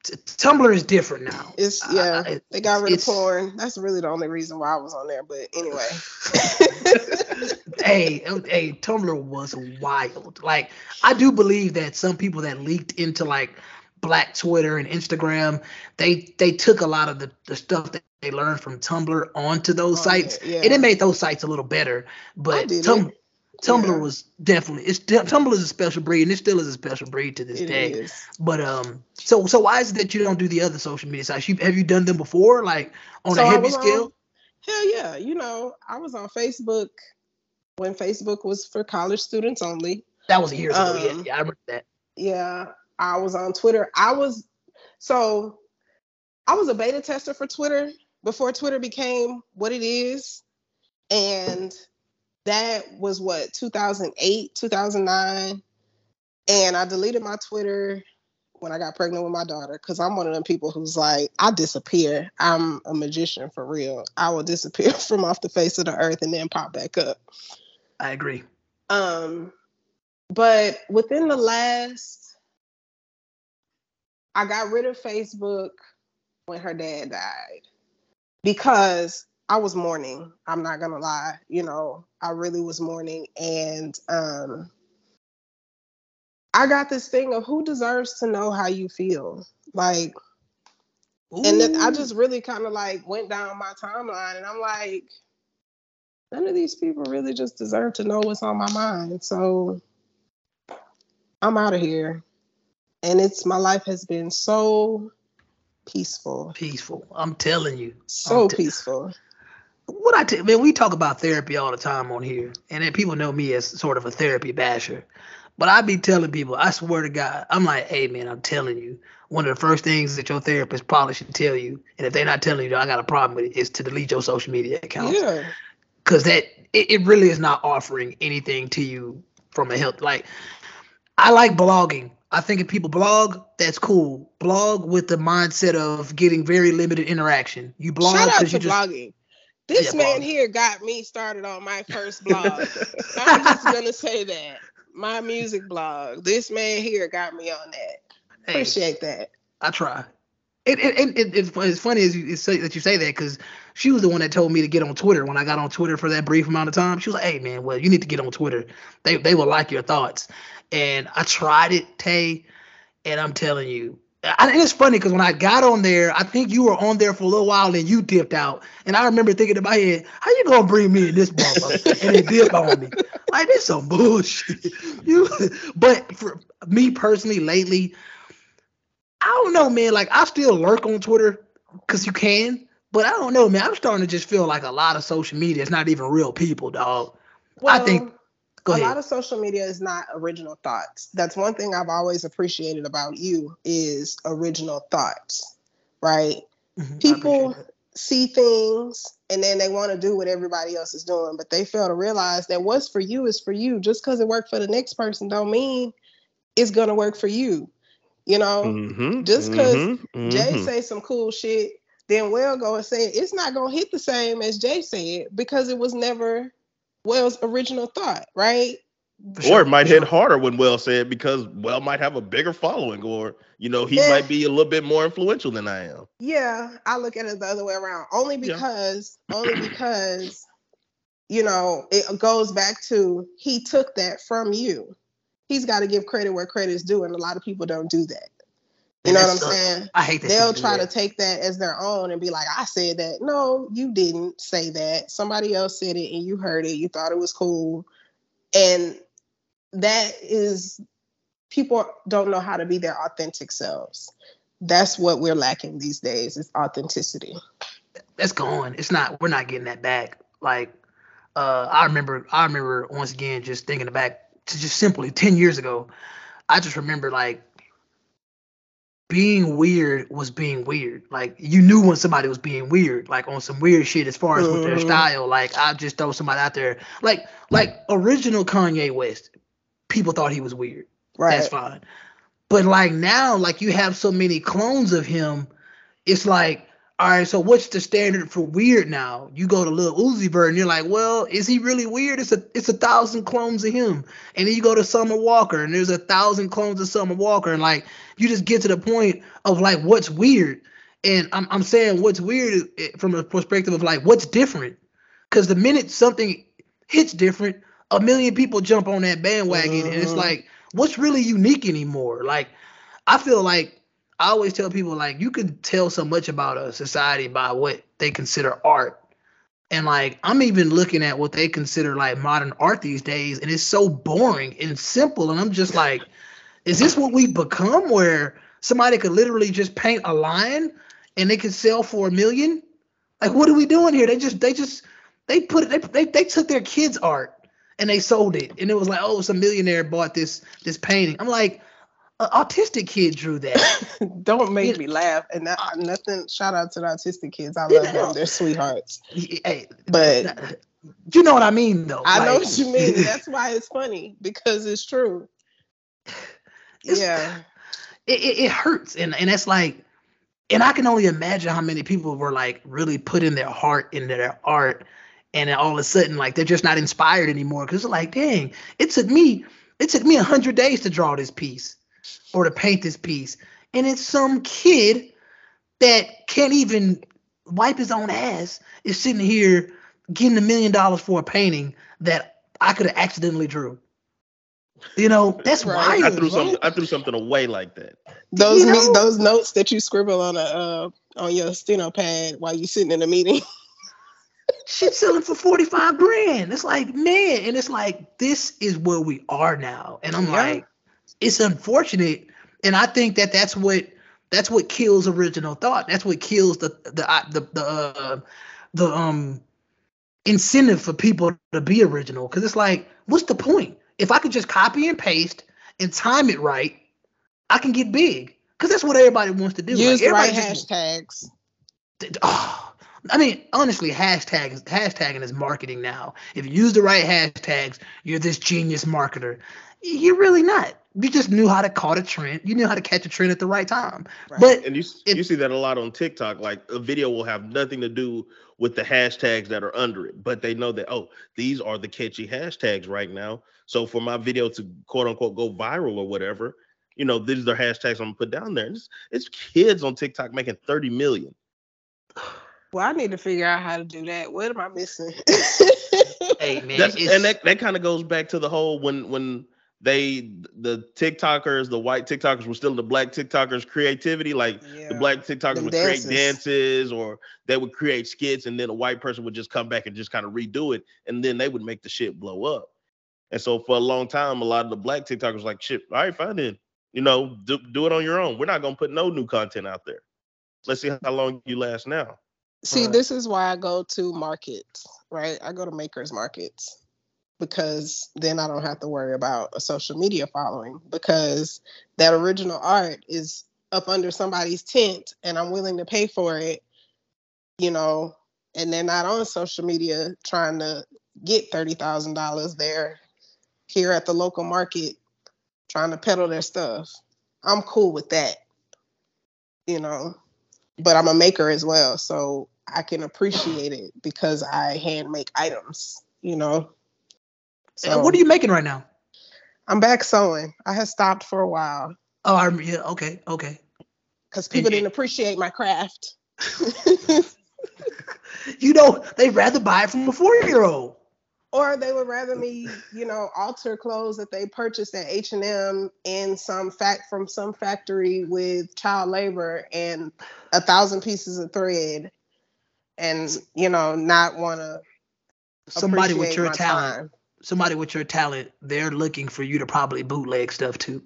Speaker 4: t- Tumblr is different now.
Speaker 5: It's yeah,
Speaker 4: I-
Speaker 5: they got rid of porn. That's really the only reason why I was on there. But anyway,
Speaker 4: hey, um, hey, Tumblr was wild. Like, I do believe that some people that leaked into like Black Twitter and Instagram, they they took a lot of the, the stuff that they learned from Tumblr onto those
Speaker 5: Oh,
Speaker 4: sites,
Speaker 5: yeah,
Speaker 4: and it made those sites a little better. But Tum- Tumblr
Speaker 5: Yeah.
Speaker 4: was definitely it's Tumblr is a special breed, and it still is a special breed to this
Speaker 5: it
Speaker 4: day.
Speaker 5: is.
Speaker 4: But um, so so why is it that you don't do the other social media sites? You, have you done them before, like on
Speaker 5: So
Speaker 4: a heavy
Speaker 5: was on-
Speaker 4: scale?
Speaker 5: Hell yeah, you know, I was on Facebook when Facebook was for college students only.
Speaker 4: That was years ago. Yeah,
Speaker 5: um,
Speaker 4: yeah, I remember that.
Speaker 5: Yeah, I was on Twitter. I was so I was a beta tester for Twitter before Twitter became what it is. And that was what 2008, 2009. And I deleted my Twitter when I got pregnant with my daughter cuz I'm one of them people who's like I disappear. I'm a magician for real. I will disappear from off the face of the earth and then pop back up.
Speaker 4: I agree.
Speaker 5: Um, but within the last, I got rid of Facebook when her dad died because I was mourning. I'm not gonna lie, you know, I really was mourning, and um, I got this thing of who deserves to know how you feel, like, and then I just really kind of like went down my timeline, and I'm like, none of these people really just deserve to know what's on my mind. So I'm out of here. And it's my life has been so peaceful.
Speaker 4: peaceful. I'm telling you.
Speaker 5: So
Speaker 4: I'm
Speaker 5: peaceful.
Speaker 4: what I tell man, we talk about therapy all the time on here, and then people know me as sort of a therapy basher. But I be telling people, I swear to God, I'm like, hey man, I'm telling you, one of the first things that your therapist probably should tell you, and if they're not telling you, I got a problem with it, is to delete your social media accounts.
Speaker 5: Yeah.
Speaker 4: Cause that it, it really is not offering anything to you from a health. Like, I like blogging. I think if people blog, that's cool. Blog with the mindset of getting very limited interaction. You blog
Speaker 5: Shout out
Speaker 4: because
Speaker 5: to
Speaker 4: just
Speaker 5: blogging. This
Speaker 4: Yeah,
Speaker 5: man
Speaker 4: blog.
Speaker 5: here got me started on my first blog. I'm just gonna say that. My music blog. This man here got me on that.
Speaker 4: hey,
Speaker 5: Appreciate that.
Speaker 4: I try. It, it, it, it, it's, funny as you you say, that you say that because she was the one that told me to get on Twitter when I got on Twitter for that brief amount of time. She was like, "Hey man, well you need to get on Twitter. They they will like your thoughts." And I tried it, Tay, and I'm telling you, I, and it's funny because when I got on there, I think you were on there for a little while and you dipped out. And I remember thinking in my head, "How you gonna bring me in this motherfucker and then dip on me? Like this some bullshit." you, but for me personally, lately. I don't know, man. Like I still lurk on Twitter because you can, but I don't know, man. I'm starting to just feel like a lot of social media is not even real people, dog. Well, I think- Go
Speaker 5: a
Speaker 4: ahead.
Speaker 5: lot of social media is not original thoughts. That's one thing I've always appreciated about you is original thoughts, right?
Speaker 4: Mhm,
Speaker 5: people- See things and then they want to do what everybody else is doing, but they fail to realize that what's for you is for you. Just because it worked for the next person don't mean it's gonna work for you. You know,
Speaker 3: Mhm,
Speaker 5: Just 'cause
Speaker 3: mhm,
Speaker 5: Jay
Speaker 3: mhm.
Speaker 5: say some cool shit, then Well go and say it's not gonna hit the same as Jay said because it was never Well's original thought, right?
Speaker 4: For
Speaker 3: or it might hit harder when Well said because Well might have a bigger following, or you know he
Speaker 5: Yeah.
Speaker 3: might be a little bit more influential than I am.
Speaker 5: Yeah, I look at it the other way around. Only
Speaker 3: Yeah.
Speaker 5: because, only because, you know, it goes back to he took that from you. He's got to give credit where credit is due, and a lot of people don't do that. You know what I'm
Speaker 4: sucks.
Speaker 5: saying?
Speaker 4: I hate that.
Speaker 5: They'll try
Speaker 4: that.
Speaker 5: to take that as their own and be like, I said that. No, you didn't say that. Somebody else said it and you heard it. You thought it was cool. And that is, people don't know how to be their authentic selves. That's what we're lacking these days is authenticity.
Speaker 4: That's gone. It's not. We're not getting that back. Like, uh, I remember. I remember once again just thinking back to just simply ten years ago. I just remember like being weird was being weird. Like you knew when somebody was being weird, like on some weird shit as far as with their
Speaker 5: Mhm.
Speaker 4: style. Like I just throw somebody out there. Like like original Kanye West, people thought he was weird.
Speaker 5: Right.
Speaker 4: That's fine. But like now, like you have so many clones of him, it's like, all right, so what's the standard for weird now? You go to Lil Uzi Vert and you're like, well, is he really weird? It's a it's a thousand clones of him. And then you go to Summer Walker and there's a thousand clones of Summer Walker. And like you just get to the point of like what's weird. And I'm I'm saying what's weird eh, from a perspective of like what's different. Cause the minute something hits different, a million people jump on that bandwagon. And it's
Speaker 5: Mhm.
Speaker 4: like, what's really unique anymore? Like, I feel like I always tell people like you can tell so much about a society by what they consider art. And like I'm even looking at what they consider like modern art these days, and it's so boring and simple. And I'm just like, is this what we've become where somebody could literally just paint a line and they could sell for a million? Like, what are we doing here? They just they just they put it they, they, they took their kids' art and they sold it. And it was like, oh, some millionaire bought this this painting. I'm like, an autistic kid drew that.
Speaker 5: Don't make
Speaker 4: You-
Speaker 5: me laugh. And that, nothing. Shout out to the autistic kids. I love them. They're sweethearts.
Speaker 4: Hey,
Speaker 5: But
Speaker 4: you know what I mean, though.
Speaker 5: I know what you mean. That's why it's funny because it's true.
Speaker 4: It's-
Speaker 5: yeah.
Speaker 4: it, it, it hurts, and and it's like, and I can only imagine how many people were like really putting their heart into their art, and then all of a sudden, like they're just not inspired anymore because like, dang, it took me, it took me a hundred days to draw this piece, or to paint this piece, and it's some kid that can't even wipe his own ass is sitting here getting a million dollars for a painting that I could have accidentally drew. You know, that's
Speaker 5: Right.
Speaker 3: I
Speaker 4: wild.
Speaker 3: threw
Speaker 4: bro.
Speaker 3: something. I threw something away like that.
Speaker 5: Those
Speaker 4: You
Speaker 5: me-
Speaker 4: know-
Speaker 5: those notes that you scribble on a uh, on your steno pad while you're sitting in a meeting.
Speaker 4: shit selling for 45 grand. It's like, man, and it's like, this is where we are now. And I'm
Speaker 5: Yeah.
Speaker 4: like, it's unfortunate. And I think that that's what that's what kills original thought. That's what kills the the the the uh, the um incentive for people to be original. Because it's like, what's the point? If I could just copy and paste and time it right, I can get big. Because that's what everybody wants to do.
Speaker 5: Use
Speaker 4: like,
Speaker 5: the right
Speaker 4: everybody just-
Speaker 5: hashtags.
Speaker 4: Oh, I mean, honestly, hashtag is hashtagging is marketing now. If you use the right hashtags, you're this genius marketer. You're really not. You just knew how to caught a trend. You knew how to catch a trend at the right time.
Speaker 5: Right.
Speaker 4: But
Speaker 3: And you s-
Speaker 4: If-
Speaker 3: you see that a lot on TikTok. Like a video will have nothing to do with the hashtags that are under it, but they know that oh, these are the catchy hashtags right now. So for my video to quote unquote go viral or whatever, you know, these are hashtags I'm gonna put down there. And it's, it's kids on TikTok making 30 million.
Speaker 5: Well, I need to figure out how to do that. What am I missing?
Speaker 4: hey, man,
Speaker 3: and that, that kind of goes back to the whole when when they the TikTokers, the white TikTokers were still the black TikTokers creativity. Like the black TikTokers
Speaker 5: Them
Speaker 3: would
Speaker 5: dances.
Speaker 3: create dances or they would create skits, and then a white person would just come back and just kind of redo it, and then they would make the shit blow up. And so for a long time, a lot of the black TikTokers were like, shit, all right, fine then. You know, do, do it on your own. We're not gonna put no new content out there. Let's see how long you last now.
Speaker 5: See,
Speaker 4: Right.
Speaker 5: this is why I go to markets, right? I go to makers markets because then I don't have to worry about a social media following because that original art is up under somebody's tent and I'm willing to pay for it, you know, and they're not on social media trying to get $30,000 there here at the local market trying to peddle their stuff. I'm cool with that, you know, but I'm a maker as well. So I can appreciate it because I hand make items, you know.
Speaker 4: Uh, what are you making right now?
Speaker 5: I'm back sewing. I had stopped for a while
Speaker 4: Oh, I remember. Yeah, okay, okay.
Speaker 5: because people
Speaker 4: you-
Speaker 5: didn't appreciate my craft.
Speaker 4: You know, they'd rather buy it from a four-year-old.
Speaker 5: or they would rather me, you know, alter clothes that they purchased at H and M in some fact from some factory with child labor and a thousand pieces of thread, and you know, not want to
Speaker 4: Somebody with your talent, somebody with your talent, they're looking for you to probably bootleg stuff too.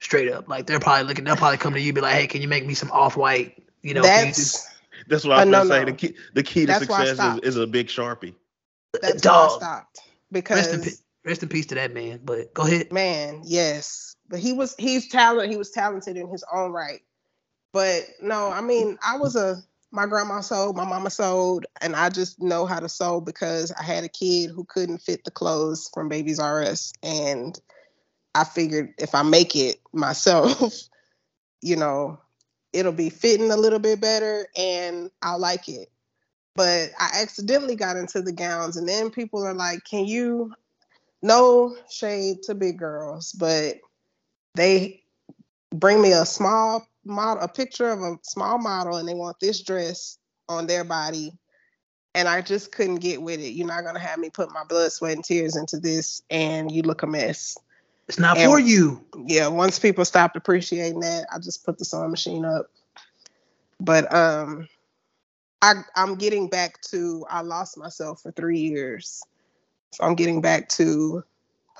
Speaker 4: Straight up, like they're probably looking. They'll probably come to you, and be like, "Hey, can you make me some off-white?" You know, can you
Speaker 5: That's
Speaker 3: That's what I was
Speaker 5: no,
Speaker 3: gonna say. The key the key to
Speaker 5: That's
Speaker 3: success is, is a big sharpie.
Speaker 5: that's why I
Speaker 4: Dog.
Speaker 5: stopped
Speaker 4: Rest in,
Speaker 5: because
Speaker 4: rest in peace to that man. But go ahead.
Speaker 5: man, yes, but he was he's talent. He was talented in his own right. But no, I mean, I was a my grandma sewed, my mama sewed, and I just know how to sew because I had a kid who couldn't fit the clothes from Babies R Us, and I figured if I make it myself, you know, it'll be fitting a little bit better, and I'll like it. But I accidentally got into the gowns, and then people are like, "Can you?" No shade to big girls, but they bring me a small model, a picture of a small model, and they want this dress on their body. And I just couldn't get with it. You're not gonna have me put my blood, sweat, and tears into this, and you look a mess.
Speaker 4: It's not
Speaker 5: And-
Speaker 4: for you.
Speaker 5: Yeah, once people stopped appreciating that, I just put the sewing machine up. But um I I'm getting back to I lost myself for three years. So I'm getting back to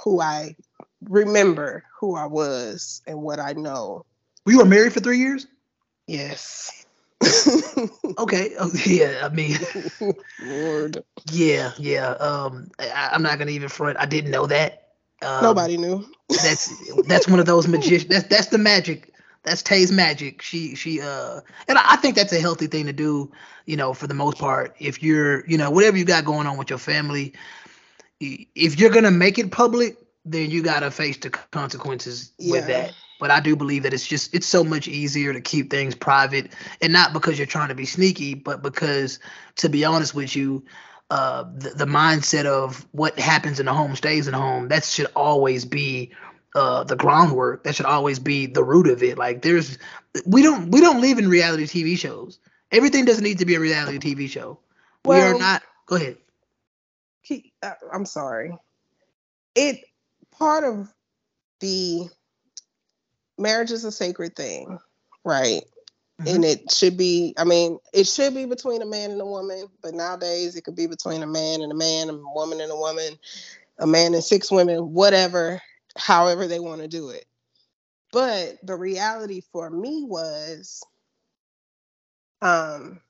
Speaker 5: who I remember who I was and what I know.
Speaker 4: You were married for three years.
Speaker 5: Yes.
Speaker 4: Okay. Oh, yeah. I mean,
Speaker 5: Lord.
Speaker 4: yeah, yeah. Um, I, I'm not gonna even front. I didn't know that. Um,
Speaker 5: Nobody knew.
Speaker 4: That's that's one of those magician. That's that's the magic. That's Tay's magic. She she uh, and I I think that's a healthy thing to do. You know, for the most part, if you're you know whatever you got going on with your family, if you're gonna make it public, then you gotta face the consequences with that. But I do believe that it's just it's so much easier to keep things private, and not because you're trying to be sneaky, but because to be honest with you, uh, the, the mindset of what happens in the home stays in the home. That should always be uh, the groundwork. That should always be the root of it. Like there's, we don't we don't live in reality TV shows. Everything doesn't need to be a reality TV show. we are not. Go ahead.
Speaker 5: He, uh, I'm sorry. It part of the marriage is a sacred thing, right?
Speaker 4: Mhm.
Speaker 5: And it should be. I mean, it should be between a man and a woman, but nowadays it could be between a man and a man, a woman and a woman, a man and six women, whatever, however they want to do it. But the reality for me was, um,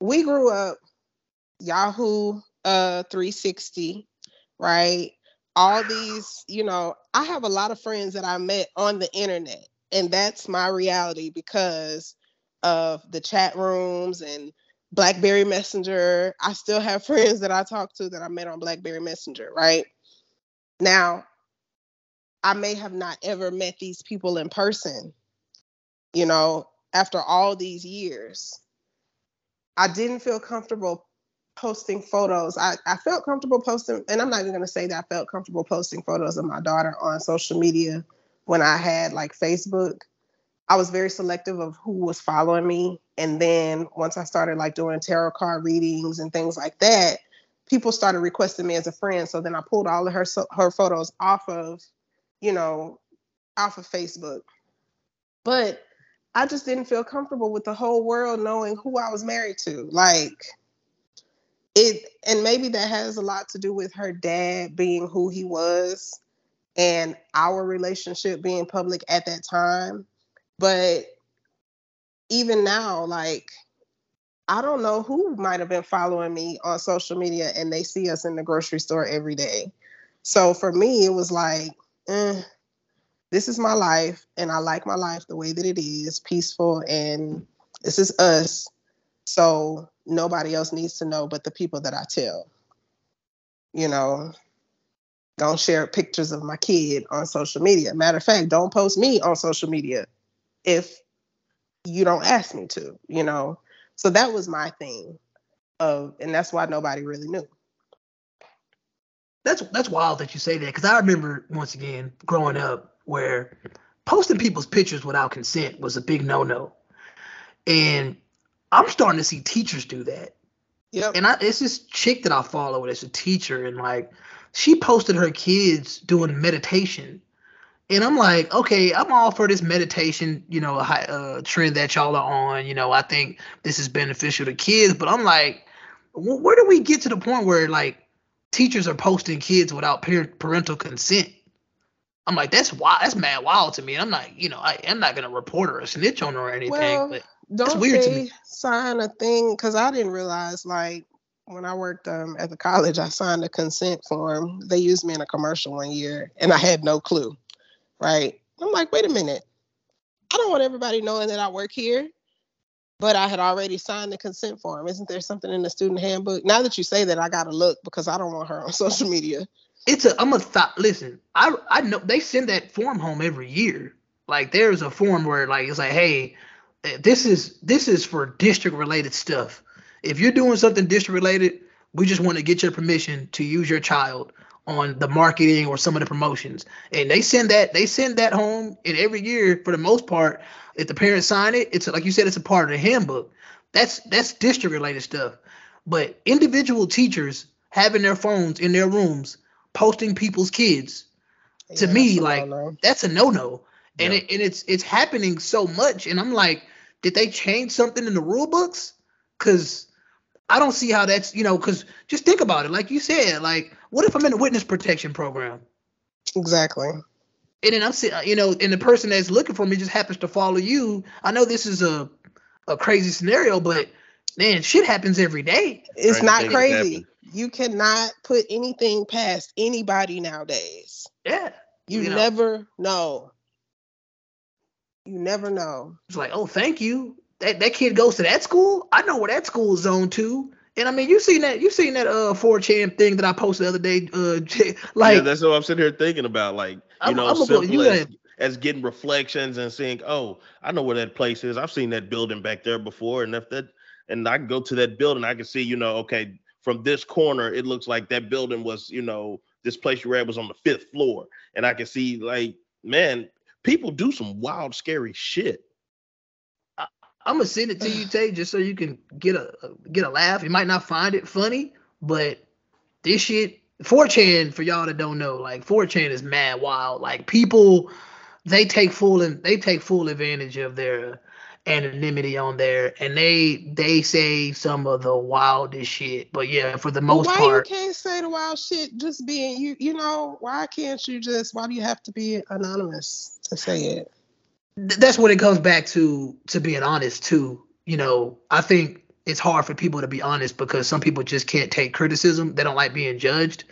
Speaker 5: we grew up Yahoo uh 360, right? All these, you know, I have a lot of friends that I met on the internet, and that's my reality because of the chat rooms and Blackberry Messenger. I still have friends that I talk to that I met on Blackberry Messenger, right? Now, I may have not ever met these people in person, you know, after all these years. I didn't feel comfortable posting photos. I, I felt comfortable posting, and I'm not even going to say that I felt comfortable posting photos of my daughter on social media when I had like Facebook. I was very selective of who was following me. And then once I started like doing tarot card readings and things like that, people started requesting me as a friend. So then I pulled all of her her photos off of, you know, off of Facebook. But I just didn't feel comfortable with the whole world knowing who I was married to. Like it and maybe that has a lot to do with her dad being who he was and our relationship being public at that time. But even now, like I don't know who might have been following me on social media and they see us in the grocery store every day. So for me, it was like, eh, this is my life and I like my life the way that it is, peaceful, and this is us. So nobody else needs to know but the people that I tell. You know, don't share pictures of my kid on social media. Matter of fact, don't post me on social media if you don't ask me to, you know. So that was my thing. Of and that's why nobody really knew.
Speaker 4: That's that's wild that you say that because I remember once again growing up where posting people's pictures without consent was a big no-no, and I'm starting to see teachers do that.
Speaker 5: Yep.
Speaker 4: And I, it's this chick that I follow that's a teacher, and like she posted her kids doing meditation, and I'm like, okay, I'm all for this meditation, you know, uh, trend that y'all are on. You know, I think this is beneficial to kids, but I'm like, wh- where do we get to the point where like teachers are posting kids without parent, parental consent? I'm like, that's wild. That's mad wild to me. And I'm not, you know, I, I'm not gonna report her or snitch on her or anything,
Speaker 5: Well,
Speaker 4: but
Speaker 5: Don't
Speaker 4: weird to
Speaker 5: they
Speaker 4: me.
Speaker 5: sign a thing? Because I didn't realize, like, when I worked um, at the college, I signed a consent form. They used me in a commercial one year, and I had no clue. Right? I'm like, wait a minute. I don't want everybody knowing that I work here. but I had already signed the consent form. Isn't there something in the student handbook? Now that you say that, I gotta look because I don't want her on social media.
Speaker 4: It's a. I'm a thought. Listen, I I know they send that form home every year. Like there's a form where like it's like, hey, eh, this is this is for district related stuff. If you're doing something district related, we just want to get your permission to use your child on the marketing or some of the promotions. And they send that they send that home, and every year for the most part, if the parents sign it, it's like you said, it's a part of the handbook. That's that's district related stuff. But individual teachers having their phones in their rooms posting people's kids to me
Speaker 5: that's
Speaker 4: like
Speaker 5: no-no.
Speaker 4: that's a no-no and
Speaker 3: Yeah.
Speaker 4: it, and it's it's happening so much and i'm like did they change something in the rule books because i don't see how that's you know because just think about it like you said like what if i'm in a witness protection program
Speaker 5: exactly.
Speaker 4: and then i'm sitting you know and the person that's looking for me just happens to follow you i know this is a a crazy scenario but man shit happens every day
Speaker 5: It's
Speaker 3: Crazy
Speaker 5: not crazy.
Speaker 3: happen.
Speaker 5: You cannot put anything past anybody nowadays.
Speaker 4: yeah
Speaker 5: You,
Speaker 4: You know.
Speaker 5: never know. You never know.
Speaker 4: It's like, oh, thank you. That that kid goes to that school. I know where that school is zoned to. And I mean, you seen that? You seen that uh 4chan thing that I posted the other day? Uh, like,
Speaker 3: yeah, that's what I'm sitting here thinking about. Like, you
Speaker 4: I'm-
Speaker 3: know,
Speaker 4: I'm
Speaker 3: simple
Speaker 4: you
Speaker 3: as, as getting reflections and seeing, oh, I know where that place is. I've seen that building back there before, and if that, and I can go to that building, I can see, you know, okay, from this corner, it looks like that building was, you know, this place you were at was on the fifth floor, and I can see, like, man, people do some wild, scary shit.
Speaker 4: I'm gonna send it to you, Tay, just so you can get a get a laugh. You might not find it funny, but this shit, 4chan, for y'all that don't know, like 4chan is mad wild. Like people, they take full and they take full advantage of their anonymity on there, and they they say some of the wildest shit. But yeah, for the most
Speaker 5: why
Speaker 4: part,
Speaker 5: you can't say the wild shit just being you you know, why can't you just why do you have to be anonymous to say it?
Speaker 4: Th- that's what it comes back to to being honest too. You know i think it's hard for people to be honest because some people just can't take criticism. They don't like being judged.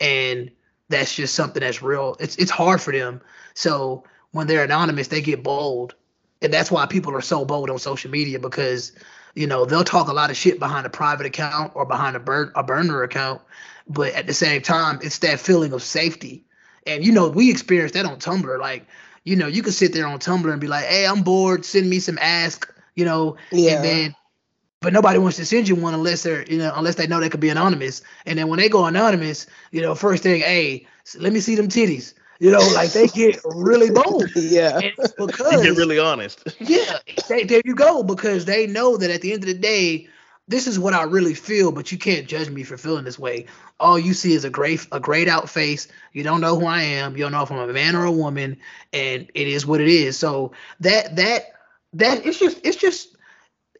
Speaker 4: And that's just something that's real. It's it's hard for them. So when they're anonymous they get bold. And that's why people are so bold on social media because you know they'll talk a lot of shit behind a private account or behind a burn a burner account. But at the same time it's that feeling of safety. And you know we experienced that on tumblr. Like you know, you could sit there on Tumblr and be like, "Hey, I'm bored. Send me some ask." You know,
Speaker 5: Yeah.
Speaker 4: and then, but nobody wants to send you one unless they're, you know, unless they know they could be anonymous. And then when they go anonymous, you know, first thing, hey, let me see them titties. You know, like they get really bold.
Speaker 5: yeah.
Speaker 4: And it's
Speaker 3: You
Speaker 4: because
Speaker 3: get really honest.
Speaker 4: yeah, they, there you go. Because they know that at the end of the day, this is what I really feel. But you can't judge me for feeling this way. All you see is a great, a grayed out face. You don't know who I am. You don't know if I'm a man or a woman, and it is what it is. So that that that it's just it's just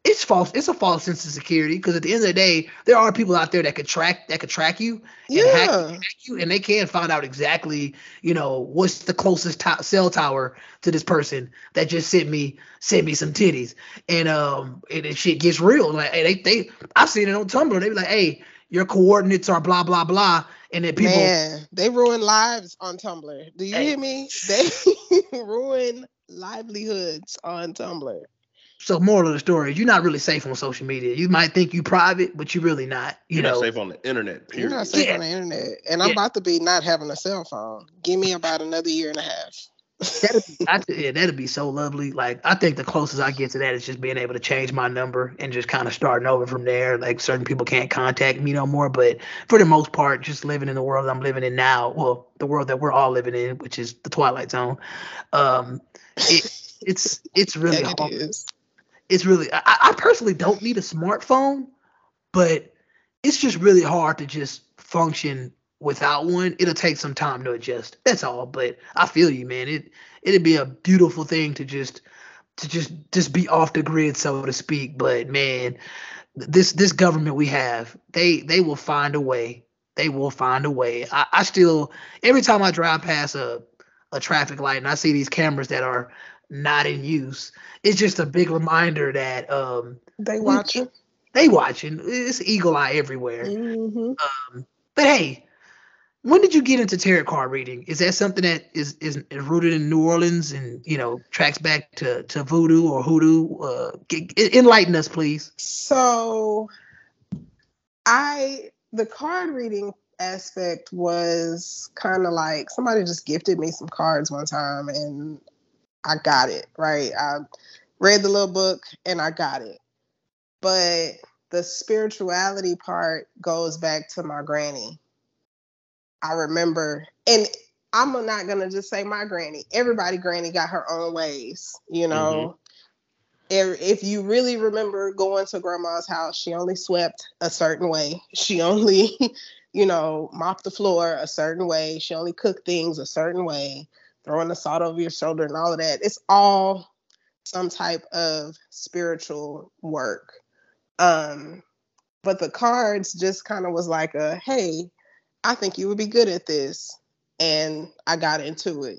Speaker 4: it's false. It's a false sense of security because at the end of the day, there are people out there that could track that could track you and hack,
Speaker 5: Yeah.
Speaker 4: hack you, and they can find out exactly, you know, what's the closest to- cell tower to this person that just sent me sent me some titties, and um, and it shit gets real. Like hey, they they I've seen it on Tumblr. They be like, hey, your coordinates are blah blah blah, and then people.
Speaker 5: Man, they ruin lives on Tumblr. Do you
Speaker 4: Hey.
Speaker 5: hear me? They ruin livelihoods on Tumblr.
Speaker 4: So moral of the story you're not really safe on social media. You might think you private, but you're really not. You
Speaker 3: You're
Speaker 4: know,
Speaker 3: not safe on the internet.
Speaker 5: You're not safe
Speaker 4: Yeah.
Speaker 5: on the internet. And I'm
Speaker 4: Yeah.
Speaker 5: about to be not having a cell phone. Give me about another year and a half.
Speaker 4: that'd be, I, yeah, that'd be so lovely. Like I think the closest I get to that is just being able to change my number and just kind of starting over from there. Like certain people can't contact me no more, but for the most part, just living in the world I'm living in now, well, the world that we're all living in, which is the Twilight Zone. Um, it, it's it's really
Speaker 5: Yeah,
Speaker 4: hard.
Speaker 5: it is.
Speaker 4: It's really I, I personally don't need a smartphone, but it's just really hard to just function without one. It'll take some time to adjust. That's all. But I feel you, man. It it'd be a beautiful thing to just to just just be off the grid, so to speak. But man, this this government we have, they they will find a way. They will find a way. I, I still every time I drive past a a traffic light and I see these cameras that are not in use, it's just a big reminder that um
Speaker 5: They watching.
Speaker 4: they watching. It's eagle eye everywhere.
Speaker 5: hmm
Speaker 4: But hey, when did you get into tarot card reading? Is that something that is is rooted in New Orleans and you know tracks back to to voodoo or hoodoo? Uh, enlighten us, please.
Speaker 5: So, I the card reading aspect was kind of like somebody just gifted me some cards one time and I got it right. I read the little book and I got it, but the spirituality part goes back to my granny I remember, and I'm not gonna just say my granny. Everybody granny got her own ways, you know. Mm-hmm. If, if you really remember going to grandma's house, she only swept a certain way. She only, you know, mopped the floor a certain way. She only cooked things a certain way, throwing the salt over your shoulder and all of that. It's all some type of spiritual work. Um, but the cards just kind of was like a hey, I think you would be good at this. And I got into it.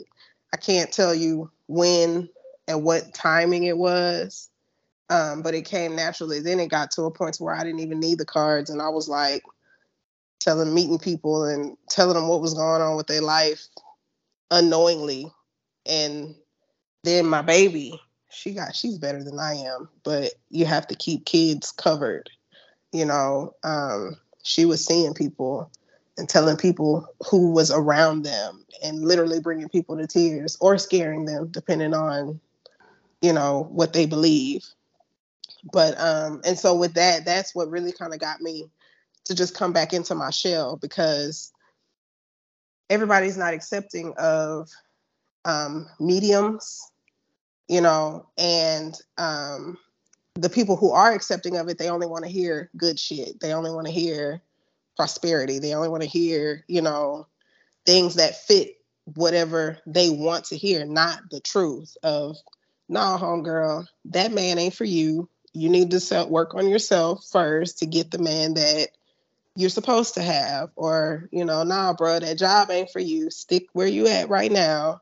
Speaker 5: I can't tell you when and what timing it was, um, but it came naturally. Then it got to a point where I didn't even need the cards, and I was like telling, meeting people, and telling them what was going on with their life unknowingly. And then my baby, she got, she's better than I am, but you have to keep kids covered. You know, um, she was seeing people and telling people who was around them and literally bringing people to tears or scaring them depending on you know what they believe but um and so with that that's what really kind of got me to just come back into my shell because everybody's not accepting of um mediums you know and um the people who are accepting of it they only want to hear good shit they only want to hear prosperity. They only want to hear, you know, things that fit whatever they want to hear, not the truth of, nah, homegirl, that man ain't for you. You need to work on yourself first to get the man that you're supposed to have. Or, you know, nah, bro, that job ain't for you. Stick where you at right now.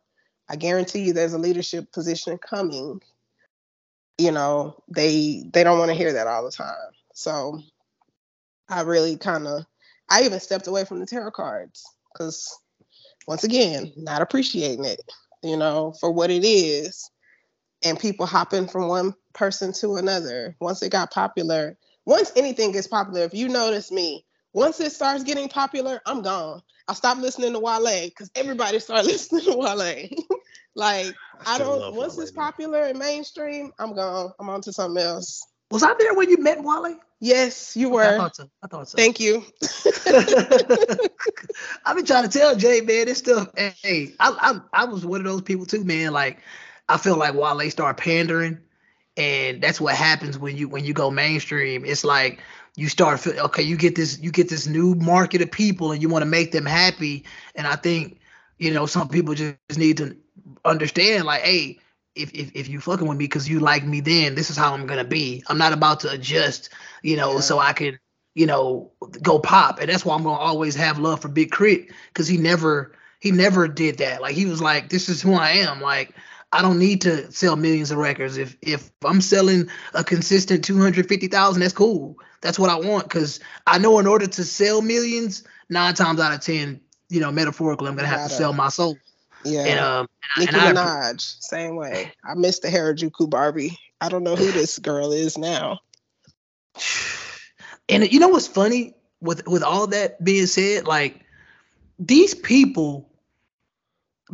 Speaker 5: I guarantee you there's a leadership position coming. You know, they they don't want to hear that all the time. So I really kind of I even stepped away from the tarot cards because, once again, not appreciating it, you know, for what it is. And people hopping from one person to another. Once it got popular, once anything gets popular, if you notice me, once it starts getting popular, I'm gone. I stopped listening to Wale because everybody started listening to Wale. like I, I don't. Once it's popular and mainstream, I'm gone. I'm on to something else.
Speaker 4: Was I there when you met Wale?
Speaker 5: Yes, you were. I
Speaker 4: thought so. I thought so.
Speaker 5: Thank you.
Speaker 4: I've been trying to tell Jay, man, this stuff. Hey, I, I, I was one of those people too, man. Like, I feel like Wale start pandering, and that's what happens when you when you go mainstream. It's like you start feel okay. You get this you get this new market of people, and you want to make them happy. And I think you know some people just need to understand, like, hey, if, if, if you fucking with me because you like me then this is how i'm gonna be i'm not about to adjust you know yeah. so i can you know go pop and that's why i'm gonna always have love for Big K.R.I.T. because he never he never did that like he was like this is who i am like i don't need to sell millions of records if if i'm selling a consistent 250000 that's cool that's what i want because i know in order to sell millions nine times out of ten you know metaphorically i'm gonna have to sell my soul
Speaker 5: yeah. And um and Nicki and Minaj, I, same way. I miss the Harajuku Barbie. I don't know who this girl is now.
Speaker 4: And you know what's funny with with all that being said, like these people,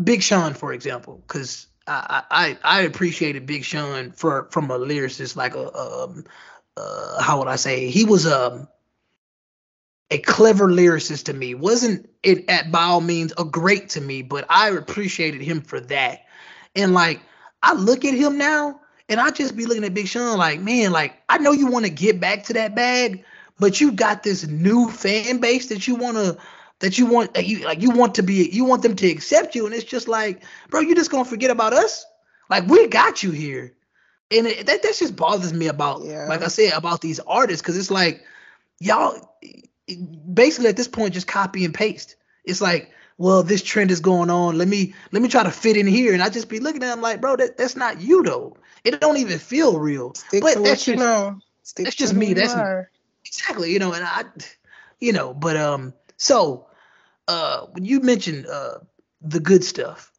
Speaker 4: Big Sean, for example, because I, I appreciated Big Sean for from a lyricist, like a um uh how would I say he was um a clever lyricist to me. Wasn't it at by all means a great to me, but I appreciated him for that. And like I look at him now and I just be looking at Big Sean like, man, like I know you want to get back to that bag, but you got this new fan base that you want to that you want that you like you want to be you want them to accept you and it's just like, bro, you just to forget about us? Like we got you here. And it, that that just bothers me about yeah. like I said about these artists cuz it's like y'all basically at this point just copy and paste. It's like, well, this trend is going on. Let me let me try to fit in here, and I just be looking at them like, bro, that, that's not you though. It don't even feel real.
Speaker 5: Stick but that's just, know.
Speaker 4: Stick that's just me. That's exactly you know, and I, you know, but um, so uh, when you mentioned uh, the good stuff,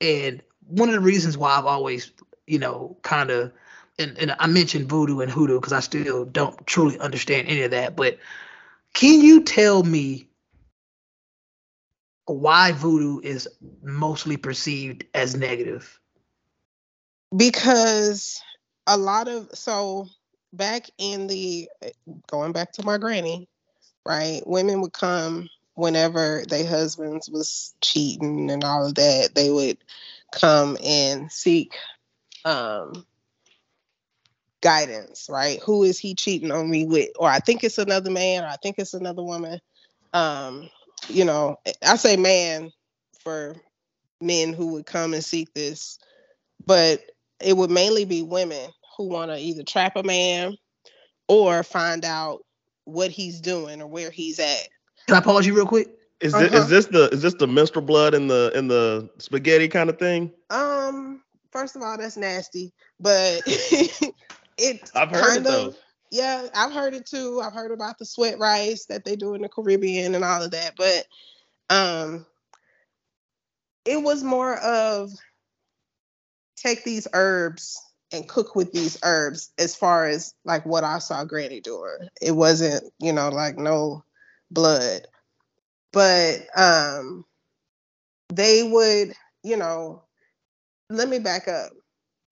Speaker 4: and one of the reasons why I've always, you know, kind of, and, and I mentioned voodoo and hoodoo because I still don't truly understand any of that. But can you tell me why voodoo is mostly perceived as negative?
Speaker 5: because a lot of so back in the going back to my granny right women would come whenever their husbands was cheating and all of that they would come and seek um guidance right? Who is he cheating on me with? Or i think it's another man or i think it's another woman. Um you know i say man for men who would come and seek this but it would mainly be women who want to either trap a man or find out what he's doing or where he's at.
Speaker 4: Can I pause you real quick?
Speaker 3: Is
Speaker 5: Uh-huh.
Speaker 3: this is this the is this the menstrual blood in the in the spaghetti kind of thing?
Speaker 5: Um, first of all, that's nasty, but it
Speaker 3: I've heard
Speaker 5: kind
Speaker 3: it though.
Speaker 5: of yeah, I've heard it too. I've heard about the sweat rice that they do in the Caribbean and all of that, but um it was more of take these herbs and cook with these herbs as far as like what I saw Granny doing. It wasn't, you know, like no blood. But um they would, you know, let me back up.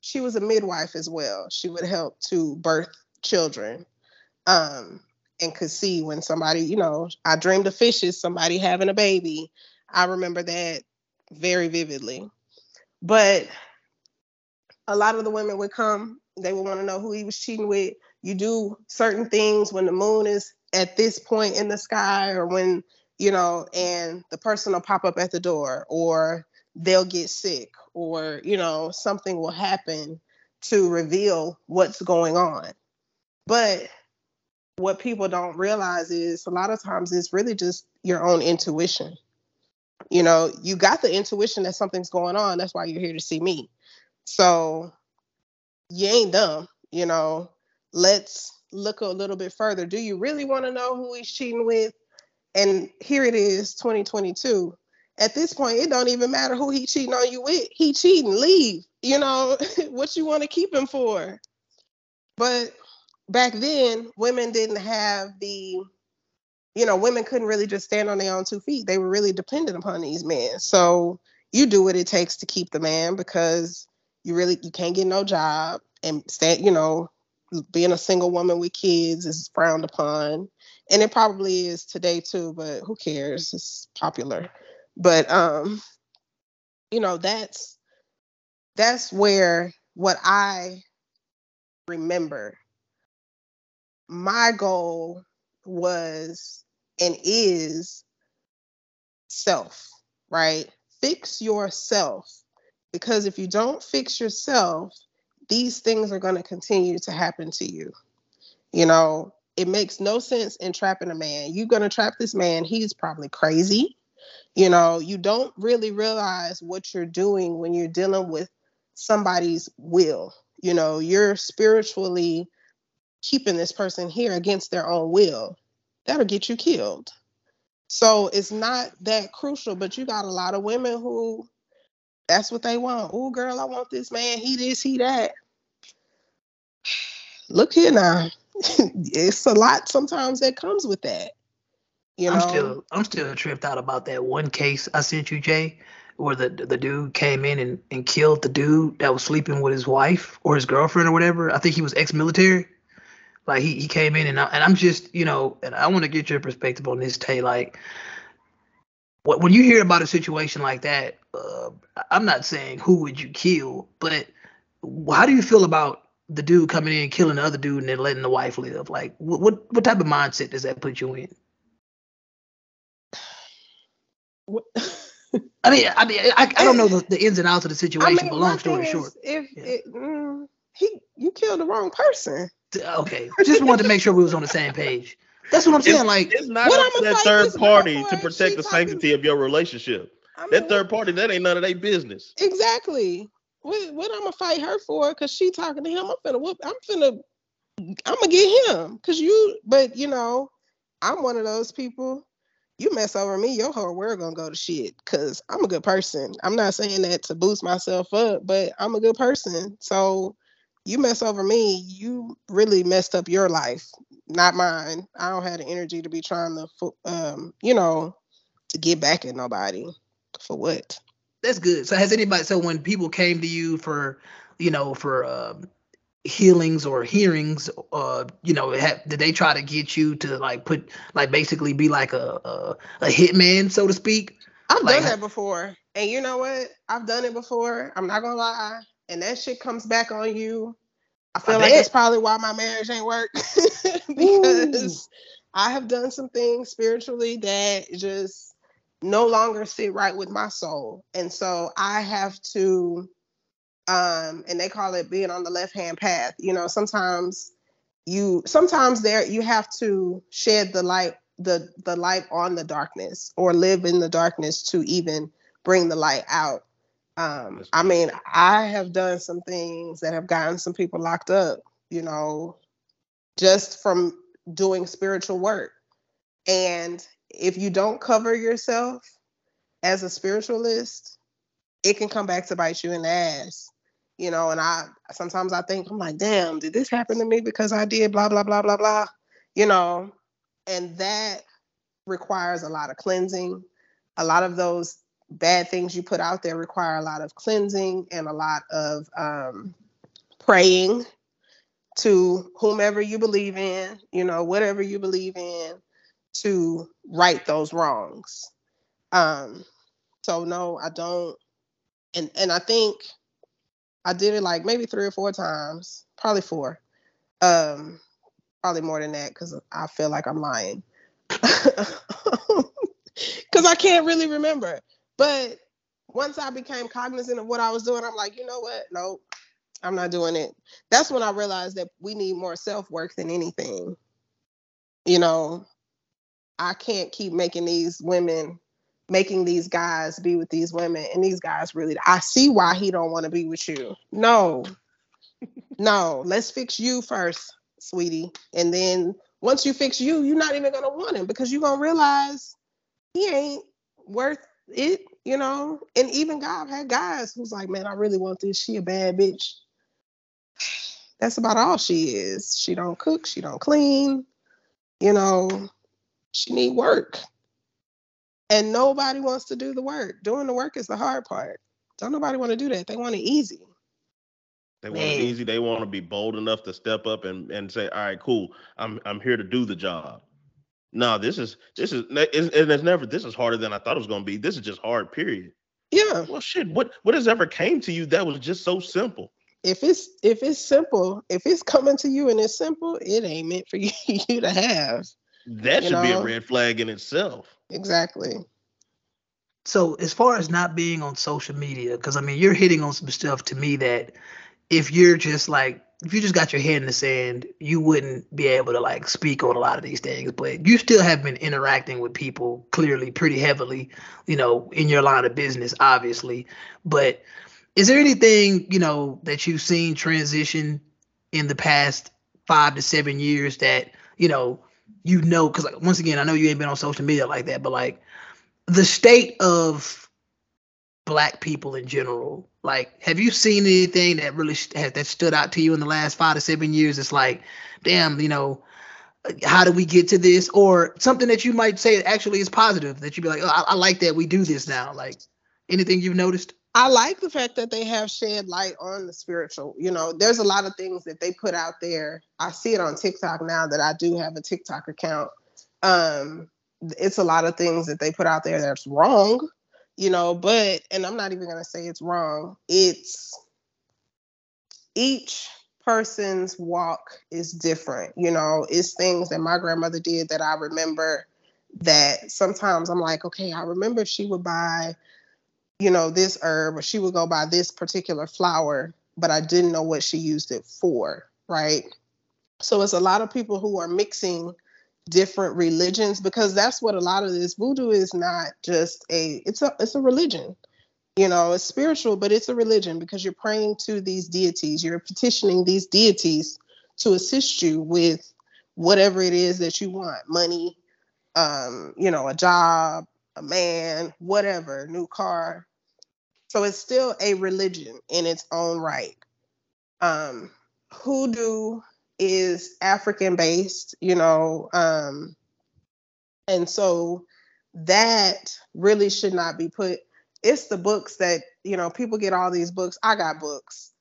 Speaker 5: She was a midwife as well. She would help to birth children. Um and could see when somebody, you know, I dreamed of fishes, somebody having a baby. I remember that very vividly. But a lot of the women would come, they would want to know who he was cheating with. You do certain things when the moon is at this point in the sky or when, you know, and the person will pop up at the door or they'll get sick or, you know, something will happen to reveal what's going on. But what people don't realize is a lot of times it's really just your own intuition. You know, you got the intuition that something's going on. That's why you're here to see me. So you ain't dumb, you know. Let's look a little bit further. Do you really want to know who he's cheating with? And here it is, 2022. At this point, it don't even matter who he cheating on you with. He cheating, leave. You know what you want to keep him for. But back then, women didn't have the, you know, women couldn't really just stand on their own two feet. They were really dependent upon these men. So you do what it takes to keep the man because you really you can't get no job and stand, you know, being a single woman with kids is frowned upon. And it probably is today too, but who cares? It's popular. But um, you know, that's that's where what I remember my goal was and is self, right? Fix yourself. Because if you don't fix yourself, these things are going to continue to happen to you. You know, it makes no sense in trapping a man. You're going to trap this man, he's probably crazy. You know, you don't really realize what you're doing when you're dealing with somebody's will. You know, you're spiritually keeping this person here against their own will. That'll get you killed. So it's not that crucial, but you got a lot of women who that's what they want. Oh, girl, I want this man. He this, he that. Look here now. it's a lot sometimes that comes with that. You know,
Speaker 4: I'm still I'm still tripped out about that one case I sent you, Jay, where the the dude came in and, and killed the dude that was sleeping with his wife or his girlfriend or whatever. I think he was ex-military. Like he, he came in and I, and I'm just you know and I want to get your perspective on this, Tay. Like, what when you hear about a situation like that, uh, I'm not saying who would you kill, but how do you feel about the dude coming in and killing the other dude and then letting the wife live? Like, what what, what type of mindset does that put you in?
Speaker 5: What-
Speaker 4: I mean, I mean, I, I don't know the, the ins and outs of the
Speaker 5: I
Speaker 4: situation,
Speaker 5: mean,
Speaker 4: but long story
Speaker 5: thing
Speaker 4: short,
Speaker 5: if
Speaker 4: Yeah.
Speaker 5: it, mm, he you killed the wrong person.
Speaker 4: okay, just wanted to make sure we was on the same page. That's what I'm saying. Like,
Speaker 3: It's not
Speaker 5: What
Speaker 3: up to
Speaker 5: I'ma
Speaker 3: that third party to protect the sanctity of your relationship.
Speaker 5: I mean,
Speaker 3: That third party, that ain't none of their business.
Speaker 5: Exactly. What what I'm gonna fight her for? Cause she talking to him. I'm finna whoop. I'm finna. I'm gonna get him. Cause you. But you know, I'm one of those people. you mess over me, your whole world gonna go to shit. Cause I'm a good person. I'm not saying that to boost myself up, but I'm a good person. So you mess over me, you really messed up your life, not mine. I don't have the energy to be trying to, um, you know, to get back at nobody. For what?
Speaker 4: That's good. So has anybody? So when people came to you for, you know, for um, healings or hearings uh you know have, did they try to get you to like put like basically be like a a, a hitman so to speak
Speaker 5: i've
Speaker 4: like,
Speaker 5: done that before and you know what i've done it before i'm not gonna lie and that shit comes back on you i feel I like that's probably why my marriage ain't work because Ooh. i have done some things spiritually that just no longer sit right with my soul and so i have to um, and they call it being on the left hand path. You know, sometimes you sometimes there you have to shed the light the the light on the darkness or live in the darkness to even bring the light out. Um, I mean, I have done some things that have gotten some people locked up, you know, just from doing spiritual work. And if you don't cover yourself as a spiritualist, it can come back to bite you in the ass you know, and I sometimes I think I'm like, damn, did this happen to me because I did blah blah blah blah blah, you know, and that requires a lot of cleansing. A lot of those bad things you put out there require a lot of cleansing and a lot of um, praying to whomever you believe in, you know, whatever you believe in, to right those wrongs. Um, so no, I don't, and and I think I did it like maybe three or four times, probably four. Um, probably more than that because I feel like I'm lying. Because I can't really remember. But once I became cognizant of what I was doing, I'm like, you know what? Nope, I'm not doing it. That's when I realized that we need more self work than anything. You know, I can't keep making these women making these guys be with these women and these guys really I see why he don't want to be with you. No. no, let's fix you first, sweetie. And then once you fix you, you're not even gonna want him because you're gonna realize he ain't worth it, you know. And even God had guys who's like, man, I really want this. She a bad bitch. That's about all she is. She don't cook, she don't clean, you know, she need work. And nobody wants to do the work. Doing the work is the hard part. Don't nobody want to do that. They want it easy.
Speaker 3: They want Man. it easy. They want to be bold enough to step up and, and say, "All right, cool. I'm I'm here to do the job." No, this is this is and it's never. This is harder than I thought it was going to be. This is just hard. Period.
Speaker 5: Yeah.
Speaker 3: Well, shit. What what has ever came to you that was just so simple?
Speaker 5: If it's if it's simple, if it's coming to you and it's simple, it ain't meant for you, you to have.
Speaker 3: That should know? be a red flag in itself.
Speaker 5: Exactly.
Speaker 4: So as far as not being on social media, because I mean you're hitting on some stuff to me that if you're just like if you just got your head in the sand, you wouldn't be able to like speak on a lot of these things. But you still have been interacting with people clearly pretty heavily, you know, in your line of business, obviously. But is there anything, you know, that you've seen transition in the past five to seven years that, you know, you know, because like, once again, I know you ain't been on social media like that, but like the state of black people in general, like, have you seen anything that really has that stood out to you in the last five to seven years? It's like, damn, you know, how do we get to this, or something that you might say actually is positive that you'd be like, oh, I, I like that we do this now. Like, anything you've noticed?
Speaker 5: I like the fact that they have shed light on the spiritual. You know, there's a lot of things that they put out there. I see it on TikTok now that I do have a TikTok account. Um, it's a lot of things that they put out there that's wrong, you know, but and I'm not even gonna say it's wrong. It's each person's walk is different, you know, it's things that my grandmother did that I remember that sometimes I'm like, okay, I remember she would buy you know, this herb or she would go buy this particular flower, but I didn't know what she used it for, right? So it's a lot of people who are mixing different religions because that's what a lot of this voodoo is not just a it's a it's a religion. You know, it's spiritual, but it's a religion because you're praying to these deities, you're petitioning these deities to assist you with whatever it is that you want, money, um, you know, a job, a man, whatever, new car. So it's still a religion in its own right. Um, hoodoo is African based, you know, um, and so that really should not be put. It's the books that, you know, people get all these books. I got books.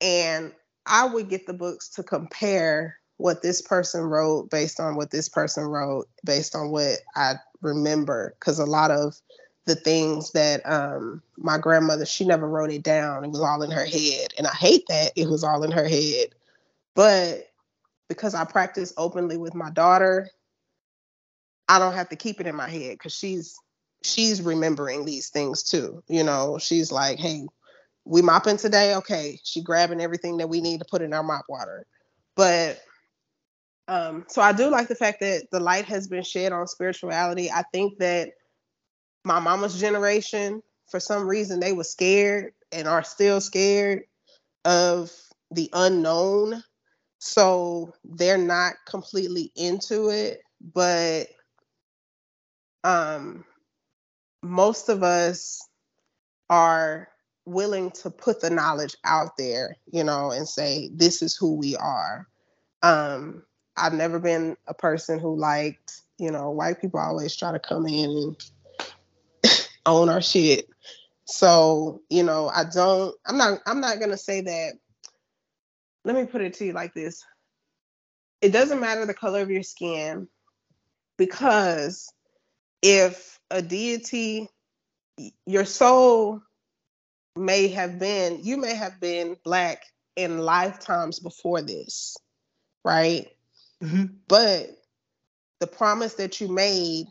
Speaker 5: And I would get the books to compare what this person wrote based on what this person wrote, based on what I remember. Because a lot of the things that um, my grandmother, she never wrote it down. It was all in her head. And I hate that it was all in her head. But because I practice openly with my daughter, I don't have to keep it in my head because she's she's remembering these things too. You know, she's like, hey, we mopping today. Okay, she grabbing everything that we need to put in our mop water. But um, so I do like the fact that the light has been shed on spirituality. I think that my mama's generation, for some reason, they were scared and are still scared of the unknown. So they're not completely into it, but um, most of us are willing to put the knowledge out there, you know, and say, this is who we are. Um, I've never been a person who liked, you know, white people always try to come in and own our shit. So, you know, I don't, I'm not, I'm not gonna say that. Let me put it to you like this. It doesn't matter the color of your skin because if a deity, your soul may have been, you may have been black in lifetimes before this, right?
Speaker 4: Mhm.
Speaker 5: But the promise that you made,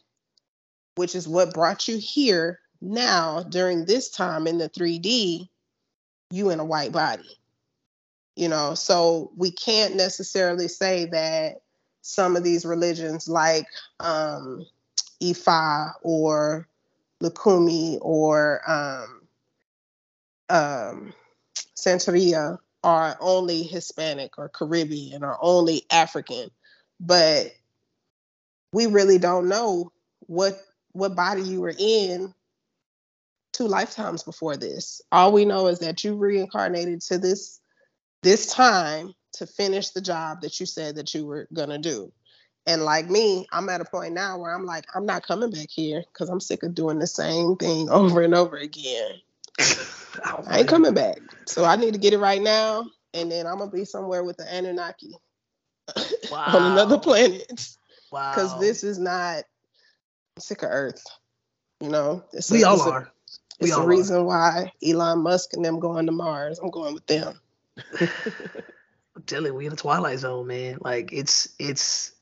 Speaker 5: which is what brought you here now during this time in the 3D, you in a white body. You know, so we can't necessarily say that some of these religions like um Ifa or Lukumi or um um Santeria are only Hispanic or Caribbean or only African, but we really don't know what what body you were in two lifetimes before this. All we know is that you reincarnated to this this time to finish the job that you said that you were gonna do. And like me, I'm at a point now where I'm like, I'm not coming back here because I'm sick of doing the same thing over and over again. I ain't coming back. So I need to get it right now. And then I'm gonna be somewhere with the Anunnaki on another planet.
Speaker 4: Wow.
Speaker 5: Because this is not I'm sick of Earth. You know, it's
Speaker 4: we
Speaker 5: a,
Speaker 4: all
Speaker 5: it's a-
Speaker 4: are. We
Speaker 5: It's
Speaker 4: all
Speaker 5: the
Speaker 4: are.
Speaker 5: reason why Elon Musk and them going to Mars. I'm going with them.
Speaker 4: I'm telling you, we in the twilight zone, man. Like it's it's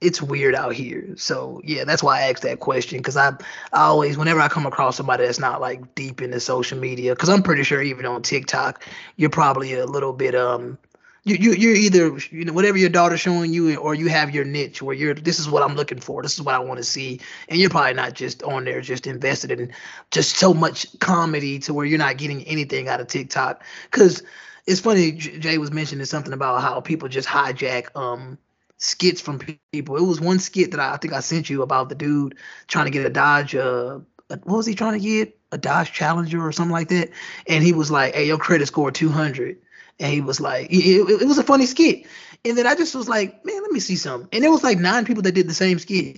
Speaker 4: it's weird out here. So yeah, that's why I asked that question because I I always whenever I come across somebody that's not like deep into social media, because I'm pretty sure even on TikTok, you're probably a little bit um. You, you you're either you know whatever your daughter's showing you or you have your niche where you're this is what I'm looking for this is what I want to see and you're probably not just on there just invested in just so much comedy to where you're not getting anything out of TikTok because it's funny Jay was mentioning something about how people just hijack um skits from people. It was one skit that I, I think I sent you about the dude trying to get a Dodge uh a- what was he trying to get? A Dodge Challenger or something like that. And he was like, "Hey, your credit score 200." And he was like, it, it, it was a funny skit. And then I just was like, man, let me see something. And it was like nine people that did the same skit.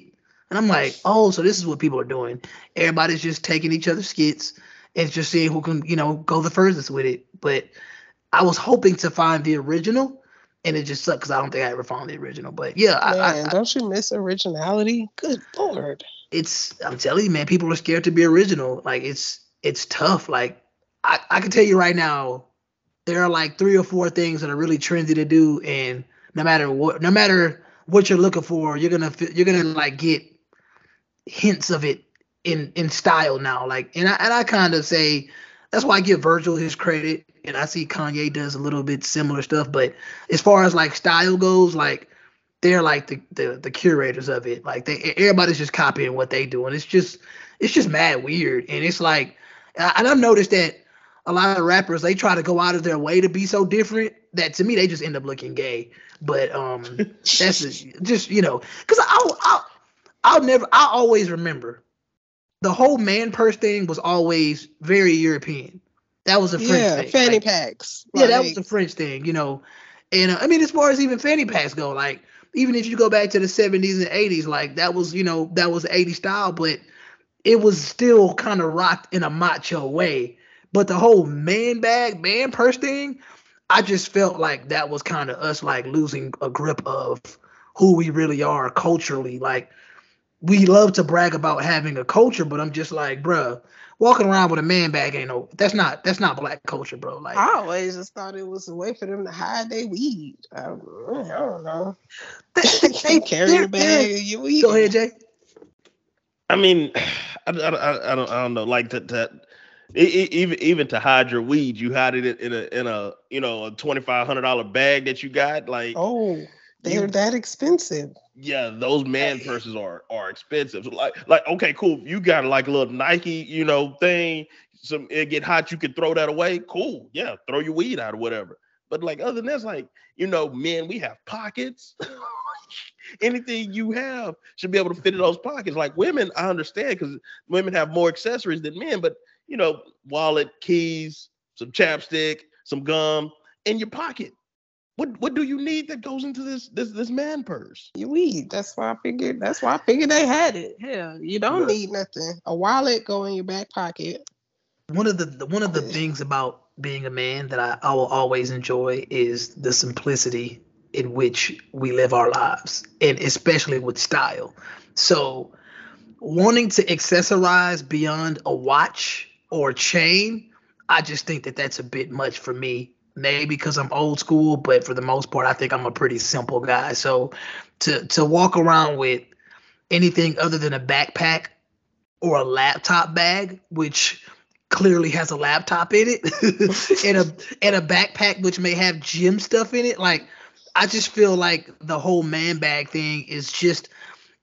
Speaker 4: And I'm like, oh, so this is what people are doing. Everybody's just taking each other's skits and just seeing who can, you know, go the furthest with it. But I was hoping to find the original, and it just sucks because I don't think I ever found the original. But yeah, I, I,
Speaker 5: Man, don't you miss originality? Good lord.
Speaker 4: it's I'm telling you, man, people are scared to be original. Like it's it's tough. Like I, I can tell you right now, there are like three or four things that are really trendy to do, and no matter what, no matter what you're looking for, you're gonna you're gonna like get hints of it in in style now. Like and I and I kind of say that's why I give Virgil his credit, and I see Kanye does a little bit similar stuff. But as far as like style goes, like they're like the, the the curators of it. Like they everybody's just copying what they do, and it's just it's just mad weird. And it's like, and I- and I've noticed that a lot of rappers they try to go out of their way to be so different that to me they just end up looking gay. But um, that's just, just you know, because I I I'll never. I always remember the whole man purse thing was always very European. That was a French
Speaker 5: yeah,
Speaker 4: thing.
Speaker 5: fanny
Speaker 4: Like,
Speaker 5: packs.
Speaker 4: yeah, that was a French thing, you know. And uh, I mean, as far as even fanny packs go, like even if you go back to the 70s and 80s, like that was, you know, that was 80s style, but it was still kind of rocked in a macho way. But the whole man bag, man purse thing, I just felt like that was kind of us like losing a grip of who we really are culturally. Like we love to brag about having a culture, but I'm just like, bruh, walking around with a man bag ain't no that's not that's not black culture, bro. Like
Speaker 5: I always just thought it was a way for them to hide their weed. I, I don't know. They carry
Speaker 4: they're-
Speaker 5: the bag of your weed.
Speaker 4: Go ahead, Jay.
Speaker 3: I mean, I, I, I, I don't I don't know. Like to, to e- even even to hide your weed, you hide it in a in a you know a twenty five hundred dollar bag that you got. Like
Speaker 5: Oh, they're
Speaker 3: You-
Speaker 5: that expensive.
Speaker 3: yeah, those man purses are are expensive. So like like okay, cool. You got like a little Nike you know thing. Some it get hot, you can throw that away. Cool. Yeah, throw your weed out or whatever. But like other than that's like you know, men, we have pockets. Anything you have should be able to fit in those pockets. Like women, I understand because women have more accessories than men, but you know, wallet, keys, some chapstick, some gum in your pocket. What what do you need that goes into this this this man purse?
Speaker 5: You weed. That's why I figured. That's why I figured they had it. Hell, you don't
Speaker 3: Right.
Speaker 5: need nothing. A wallet go in your back pocket.
Speaker 4: one of the, the one of the things about being a man that I, I will always enjoy is the simplicity in which we live our lives and especially with style so wanting to accessorize beyond a watch or chain i just think that that's a bit much for me maybe because i'm old school but for the most part i think i'm a pretty simple guy. So to to walk around with anything other than a backpack or a laptop bag which clearly has a laptop in it and a and a backpack which may have gym stuff in it like i just feel like the whole man bag thing is just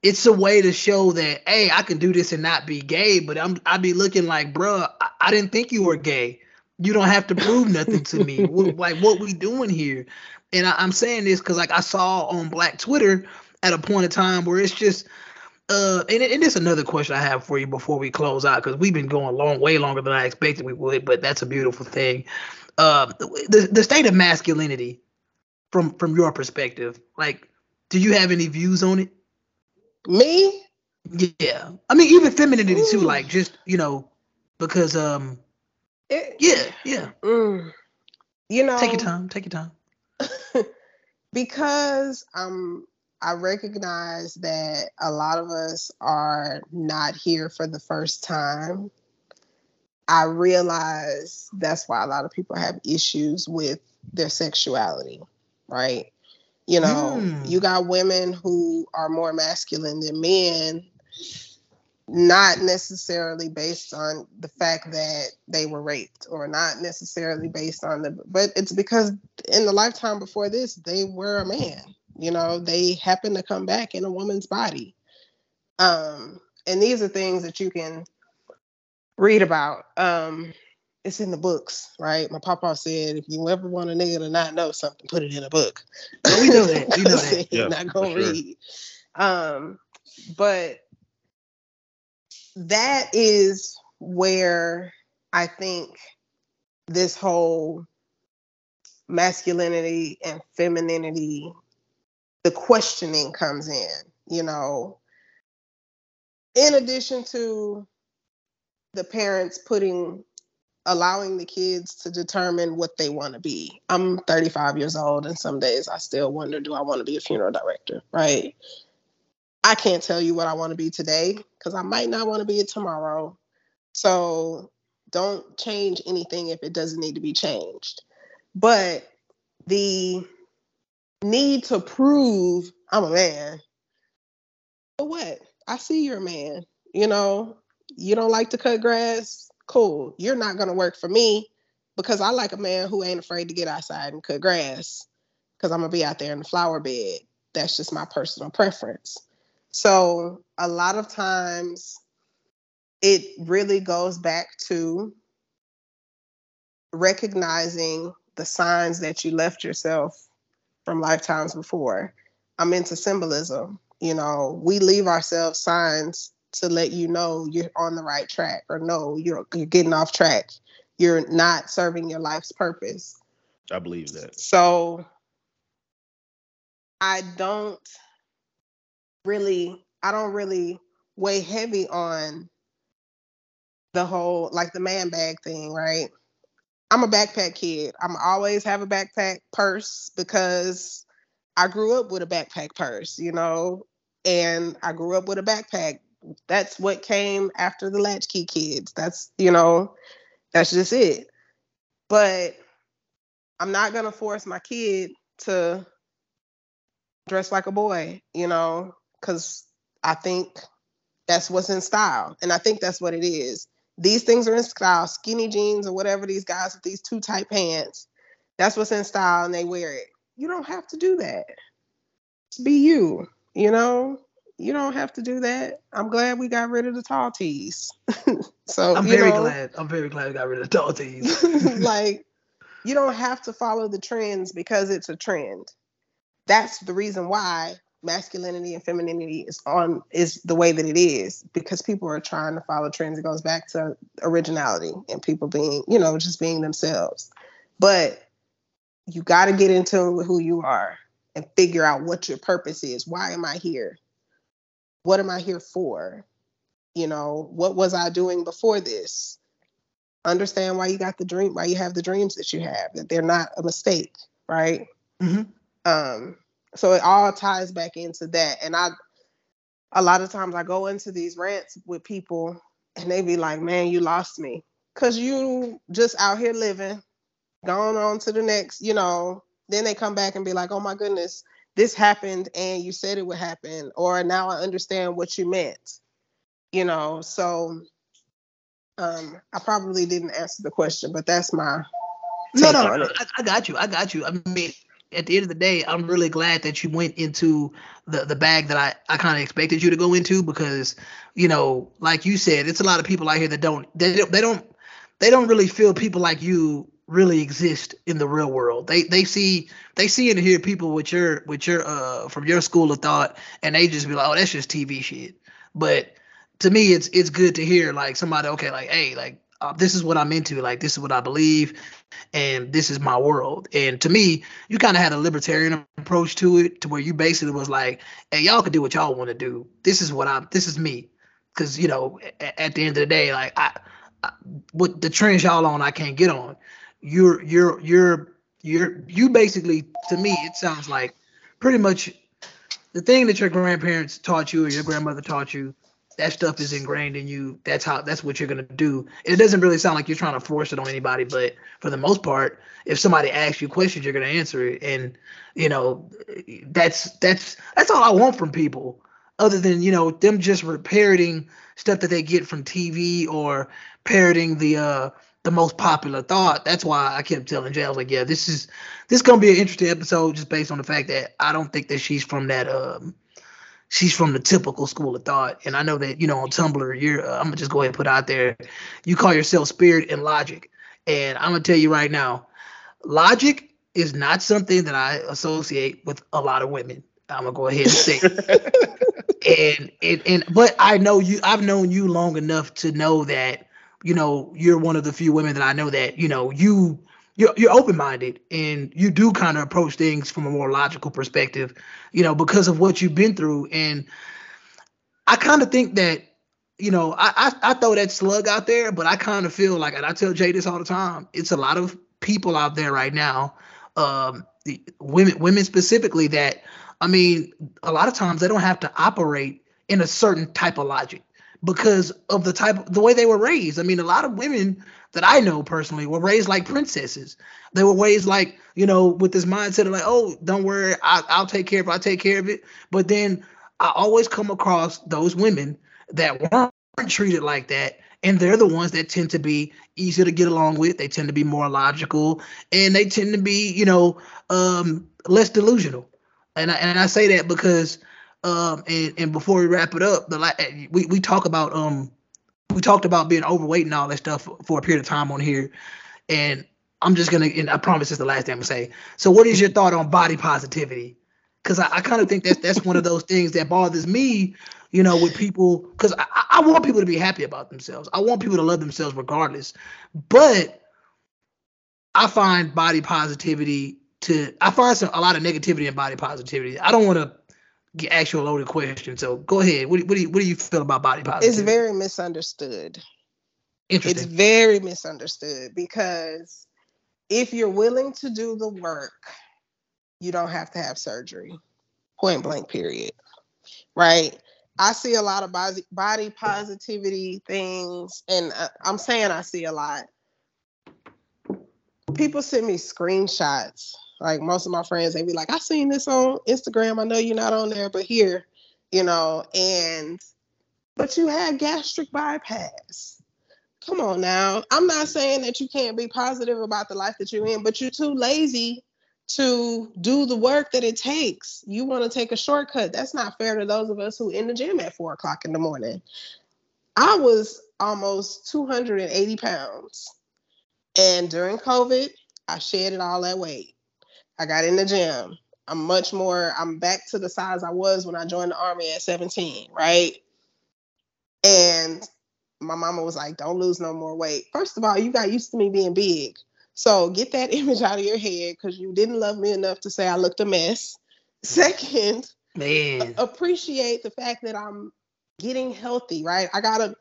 Speaker 4: it's a way to show that hey i can do this and not be gay but i'm i'd be looking like bruh I, I didn't think you were gay you don't have to prove nothing to me What- like what we doing here and I, i'm saying this because like i saw on black twitter at a point in time where it's just uh, and, and this is another question I have for you before we close out because we've been going a long, way longer than I expected we would. But that's a beautiful thing. Uh, the the state of masculinity, from from your perspective, like, do you have any views on it?
Speaker 5: Me?
Speaker 4: Yeah, I mean even femininity too, like just you know, because um,
Speaker 5: It,
Speaker 4: yeah, yeah.
Speaker 5: mm, you know,
Speaker 4: Take your time, take your time.
Speaker 5: because um I recognize that a lot of us are not here for the first time. I realize that's why a lot of people have issues with their sexuality, right? You know,
Speaker 4: Hmm.
Speaker 5: you got women who are more masculine than men, not necessarily based on the fact that they were raped or not necessarily based on the, but it's because in the lifetime before this, they were a man. You know, they happen to come back in a woman's body. Um, and these are things that you can read about. Um, it's in the books, right? My papa said, if you ever want a nigga to not know something, put it in a book.
Speaker 4: Oh, we know that. We know that.
Speaker 5: He's
Speaker 3: Yeah,
Speaker 5: not gonna
Speaker 3: sure.
Speaker 5: read. Um, but that is where I think this whole masculinity and femininity, the questioning comes in, you know, in addition to the parents putting allowing the kids to determine what they want to be. I'm 35 years old and some days I still wonder do I want to be a funeral director, right? I can't tell you what I want to be today cuz I might not want to be it tomorrow. So don't change anything if it doesn't need to be changed. But the need to prove I'm a man. For what? I see you're a man. You know, you don't like to cut grass. Cool. You're not going to work for me because I like a man who ain't afraid to get outside and cut grass because I'm going to be out there in the flower bed. That's just my personal preference. So, a lot of times it really goes back to recognizing the signs that you left yourself from lifetimes before. I'm into symbolism. You know, we leave ourselves signs to let you know you're on the right track or no, you're you're getting off track. You're not serving your life's purpose.
Speaker 3: I believe that.
Speaker 5: So I don't really I don't really weigh heavy on the whole like the man bag thing, right? I'm a backpack kid. I'm always have a backpack purse because I grew up with a backpack purse, you know, and I grew up with a backpack. That's what came after the latchkey kids. That's, you know, that's just it. But I'm not going to force my kid to dress like a boy, you know, because I think that's what's in style. And I think that's what it is. These things are in style, skinny jeans or whatever these guys with these too tight pants. That's what's in style and they wear it. You don't have to do that. Just be you, you know? You don't have to do that. I'm glad we got rid of the tall tees. so
Speaker 4: I'm very
Speaker 5: know,
Speaker 4: glad. I'm very glad we got rid of the tall tees.
Speaker 5: like you don't have to follow the trends because it's a trend. That's the reason why masculinity and femininity is on is the way that it is because people are trying to follow trends. It goes back to originality and people being, you know, just being themselves. But you got to get into who you are and figure out what your purpose is. Why am I here? What am I here for? You know, what was I doing before this? Understand why you got the dream, why you have the dreams that you have, that they're not a mistake, right?
Speaker 4: Mhm.
Speaker 5: Um, so it all ties back into that. And I a lot of times I go into these rants with people and they be like, Man, you lost me. Cause you just out here living, going on to the next, you know, then they come back and be like, Oh my goodness, this happened and you said it would happen, or now I understand what you meant. You know, so um I probably didn't answer the question, but that's my
Speaker 4: No,
Speaker 5: take
Speaker 4: no, no. I, I got you. I got you. I mean, at the end of the day, I'm really glad that you went into the the bag that I I kind of expected you to go into because, you know, like you said, it's a lot of people out here that don't they don't they don't they don't really feel people like you really exist in the real world. They they see they see and hear people with your with your uh from your school of thought and they just be like, oh, that's just TV shit. But to me, it's it's good to hear like somebody okay, like hey, like uh, this is what I'm into, like this is what I believe, and this is my world. And to me, you kind of had a libertarian approach to it, to where you basically was like, hey, y'all can do what y'all want to do. This is what I'm. This is me, because you know, at, at the end of the day, like I, I, what the trends y'all on, I can't get on. You're you're you're you're you basically to me, it sounds like pretty much the thing that your grandparents taught you or your grandmother taught you that stuff is ingrained in you. That's how that's what you're to do. It doesn't really sound like you're trying to force it on anybody but for the most part if somebody asks you questions you're to answer it. And you know that's that's that's all i want from people other than you know them just parroting stuff that they get from tv or parroting the uh the most popular thought. That's why i kept telling jay i was like yeah this is this is gonna be an interesting episode just based on the fact that i don't think that she's from that um she's from the typical school of thought. And I know that, you know, on Tumblr, you're, uh, I'm gonna just go ahead and put out there, you call yourself spirit and logic. And I'm gonna tell you right now, logic is not something that I associate with a lot of women. I'm gonna go ahead and say, and, and and but I know you. I've known you long enough to know that you know you're one of the few women that I know that you know you you're you're open minded and you do kind of approach things from a more logical perspective, you know, because of what you've been through. And I kind of think that, you know, I, I I throw that slug out there, but I kind of feel like, and I tell Jay this all the time, it's a lot of people out there right now, um, the women women specifically that, I mean, a lot of times they don't have to operate in a certain type of logic because of the type the way they were raised. I mean, a lot of women that I know personally were raised like princesses. They were raised like, you know, with this mindset of like, oh, don't worry, I, I'll take care of it, I'll take care of it. But then I always come across those women that weren't treated like that. And they're the ones that tend to be easier to get along with. They tend to be more logical and they tend to be, you know, um, less delusional. And I, and I say that because, um, and, and before we wrap it up, the we, we talk about um we talked about being overweight and all that stuff for, a period of time on here. And I'm just gonna and I promise this is the last thing I'm gonna say. So what is your thought on body positivity? because I, I kind of think that's that's one of those things that bothers me, you know, with people because I, I want people to be happy about themselves. I want people to love themselves regardless. But I find body positivity to I find some, a lot of negativity in body positivity. I don't want to get actual loaded question. So go ahead. What do, what do you what do you feel about body positivity?
Speaker 5: It's very misunderstood.
Speaker 4: Interesting.
Speaker 5: It's very misunderstood because if you're willing to do the work, you don't have to have surgery. Point blank, period. Right? I see a lot of body, body positivity things, and I- I'm saying I see a lot. People send me screenshots. Like most of my friends, they be like, I seen this on Instagram. I know you're not on there, but here, you know, and but you had gastric bypass. Come on now. I'm not saying that you can't be positive about the life that you're in, but you're too lazy to do the work that it takes. You want to take a shortcut. That's not fair to those of us who in the gym at four o'clock in the morning. I was almost 280 pounds. And during COVID, I shedded all that weight. I got in the gym. I'm much more, I'm back to the size I was when I joined the army at 17, right? And my mama was like, don't lose no more weight. First of all, you got used to me being big. So get that image out of your head because you didn't love me enough to say I looked a mess. Second,
Speaker 4: Man,
Speaker 5: appreciate the fact that I'm getting healthy, right? I got a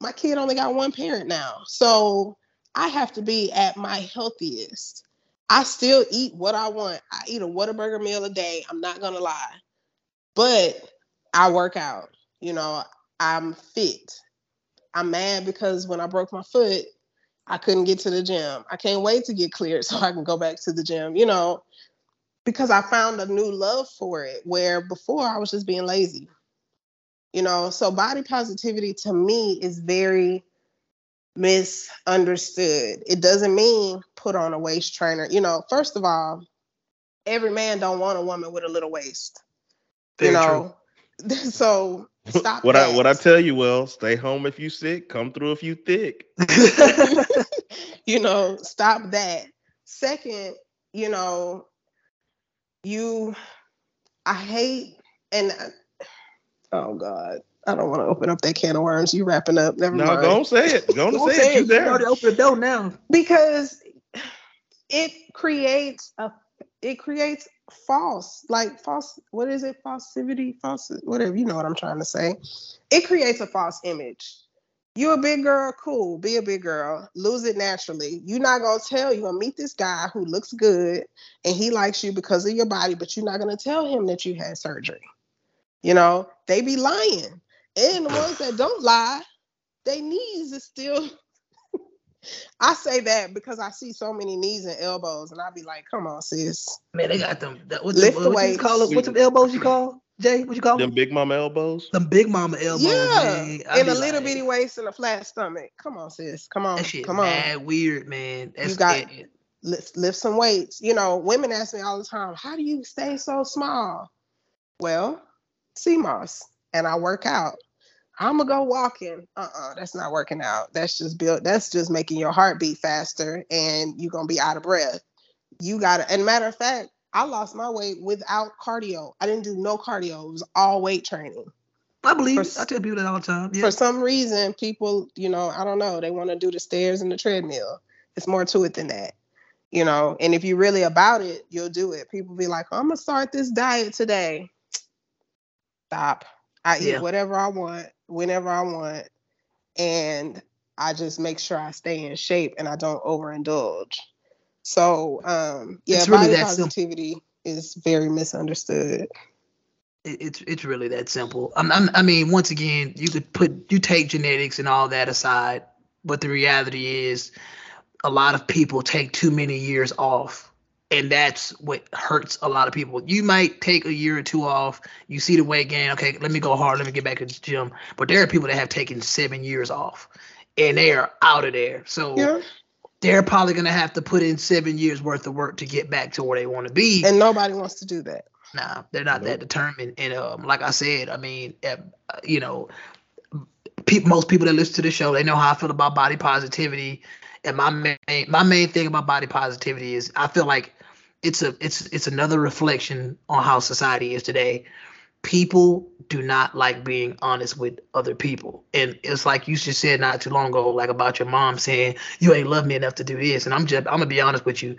Speaker 5: my kid only got one parent now. So I have to be at my healthiest. I still eat what I want. I eat a Whataburger meal a day. I'm not gonna lie. But I work out. You know, I'm fit. I'm mad because when I broke my foot, I couldn't get to the gym. I can't wait to get cleared so I can go back to the gym, you know, because I found a new love for it where before I was just being lazy. You know, so body positivity to me is very misunderstood. It doesn't mean put on a waist trainer. You know, first of all, every man don't want a woman with a little waist.
Speaker 4: Very
Speaker 5: you know, so stop
Speaker 3: what I what I tell you, well, stay home if you sick, come through if you thick.
Speaker 5: you know, stop that. Second, you know, you, I hate, and uh, oh God, I don't want to open up that can of worms. You wrapping up? Never mind.
Speaker 3: No,
Speaker 5: mind.
Speaker 3: go on say it. Go on
Speaker 4: Don't
Speaker 3: say,
Speaker 4: say
Speaker 3: it. You
Speaker 4: it.
Speaker 3: there?
Speaker 4: already opened the door now.
Speaker 5: because it creates a, it creates false, like false. What is it? Falsivity, false, whatever. You know what I'm trying to say. It creates a false image. You a big girl, cool. Be a big girl. Lose it naturally. You're not gonna tell you gonna meet this guy who looks good and he likes you because of your body, but you're not gonna tell him that you had surgery. You know, they be lying. And the ones that don't lie, their knees is still. I say that because I see so many knees and elbows, and I be like, "Come on, sis."
Speaker 4: Man, they got them. That, what
Speaker 5: Lift
Speaker 4: the,
Speaker 5: the
Speaker 4: what you
Speaker 5: weights.
Speaker 4: call it? What's them elbows you call? Jay, what you call
Speaker 3: Them
Speaker 4: them?
Speaker 3: big mama elbows.
Speaker 4: Them big mama elbows.
Speaker 5: yeah,
Speaker 4: man.
Speaker 5: And a little
Speaker 4: like,
Speaker 5: bitty waist and a flat stomach. Come on, sis. Come on,
Speaker 4: That shit
Speaker 5: come on.
Speaker 4: weird, man. That's
Speaker 5: got-
Speaker 4: it- it-
Speaker 5: lift, lift some weights. You know, women ask me all the time, how do you stay so small? Well, sea moss, and I work out. I'm gonna go walking. Uh-uh, that's not working out. That's just built. That's just making your heart beat faster, and you're gonna be out of breath. You gotta. And matter of fact, I lost my weight without cardio. I didn't do no cardio. It was all weight training.
Speaker 4: I believe.
Speaker 5: For
Speaker 4: I tell people that all the time. Yeah.
Speaker 5: For some reason, people, you know, I don't know, they want to do the stairs and the treadmill. It's more to it than that. You know, and if you're really about it, you'll do it. People be like, I'm gonna start this diet today. Stop. I eat whatever I want, whenever I want, and I just make sure I stay in shape and I don't overindulge. So um yeah,
Speaker 4: It's really
Speaker 5: body
Speaker 4: that simple.
Speaker 5: positivity is very misunderstood.
Speaker 4: It- it's it's really that simple. I'm, I'm, I mean, once again, you could put you take genetics and all that aside, but the reality is, a lot of people take too many years off, and that's what hurts a lot of people. You might take a year or two off. You see the weight gain. Okay, let me go hard. Let me get back to the gym. But there are people that have taken seven years off, and they are out of there. So
Speaker 5: Yeah.
Speaker 4: they're probably gonna have to put in seven years worth of work to get back to where they want to be.
Speaker 5: And nobody wants to do that.
Speaker 4: Nah, they're not that determined. And um, like I said, I mean, uh, you know, pe- most people that listen to the show, they know how I feel about body positivity. And my main, my main thing about body positivity is I feel like it's a it's it's another reflection on how society is today. People do not like being honest with other people, and it's like you just said not too long ago, like about your mom saying you ain't love me enough to do this. And I'm just I'm gonna be honest with you,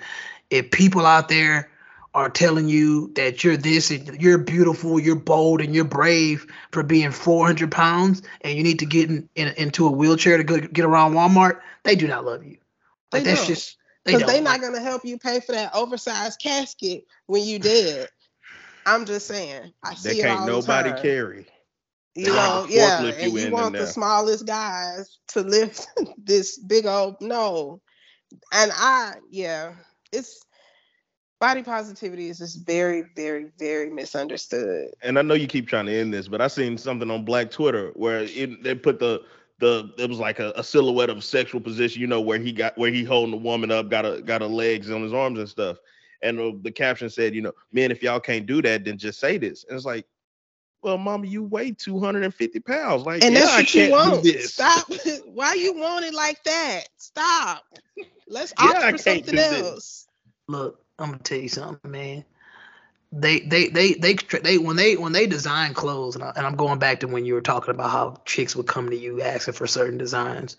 Speaker 4: if people out there are telling you that you're this and you're beautiful, you're bold, and you're brave for being 400 pounds, and you need to get in, in into a wheelchair to go, get around Walmart, they do not love you. Like
Speaker 5: They
Speaker 4: that's
Speaker 5: don't.
Speaker 4: just
Speaker 5: Because they are
Speaker 4: not
Speaker 5: gonna help you pay for that oversized casket when you dead. I'm just saying. I see
Speaker 3: That
Speaker 5: it
Speaker 3: can't
Speaker 5: all
Speaker 3: nobody
Speaker 5: the time.
Speaker 3: carry.
Speaker 5: You
Speaker 3: They
Speaker 5: know, yeah,
Speaker 3: forklift
Speaker 5: and
Speaker 3: you
Speaker 5: you want
Speaker 3: and
Speaker 5: the
Speaker 3: there.
Speaker 5: smallest guys to lift this big old no. And I, yeah, it's body positivity is just very, very, very misunderstood.
Speaker 3: and I know you keep trying to end this, but I seen something on Black Twitter where it, they put the the it was like a, a silhouette of sexual position, you know, where he got where he holding the woman up, got a got her legs on his arms and stuff. And the, the caption said, you know, men, if y'all can't do that, then just say this. And it's like, well, mama, you weigh 250 pounds. Like,
Speaker 5: And
Speaker 3: yeah,
Speaker 5: that's
Speaker 3: I
Speaker 5: what you
Speaker 3: can't
Speaker 5: want.
Speaker 3: do this.
Speaker 5: Stop. Why you want it like that? Stop. Let's
Speaker 3: Yeah,
Speaker 5: opt
Speaker 3: I
Speaker 5: for something
Speaker 3: do this.
Speaker 5: else.
Speaker 4: look, I'm gonna tell you something, man. They they they they they when they when they design clothes, and, I, and I'm going back to when you were talking about how chicks would come to you asking for certain designs.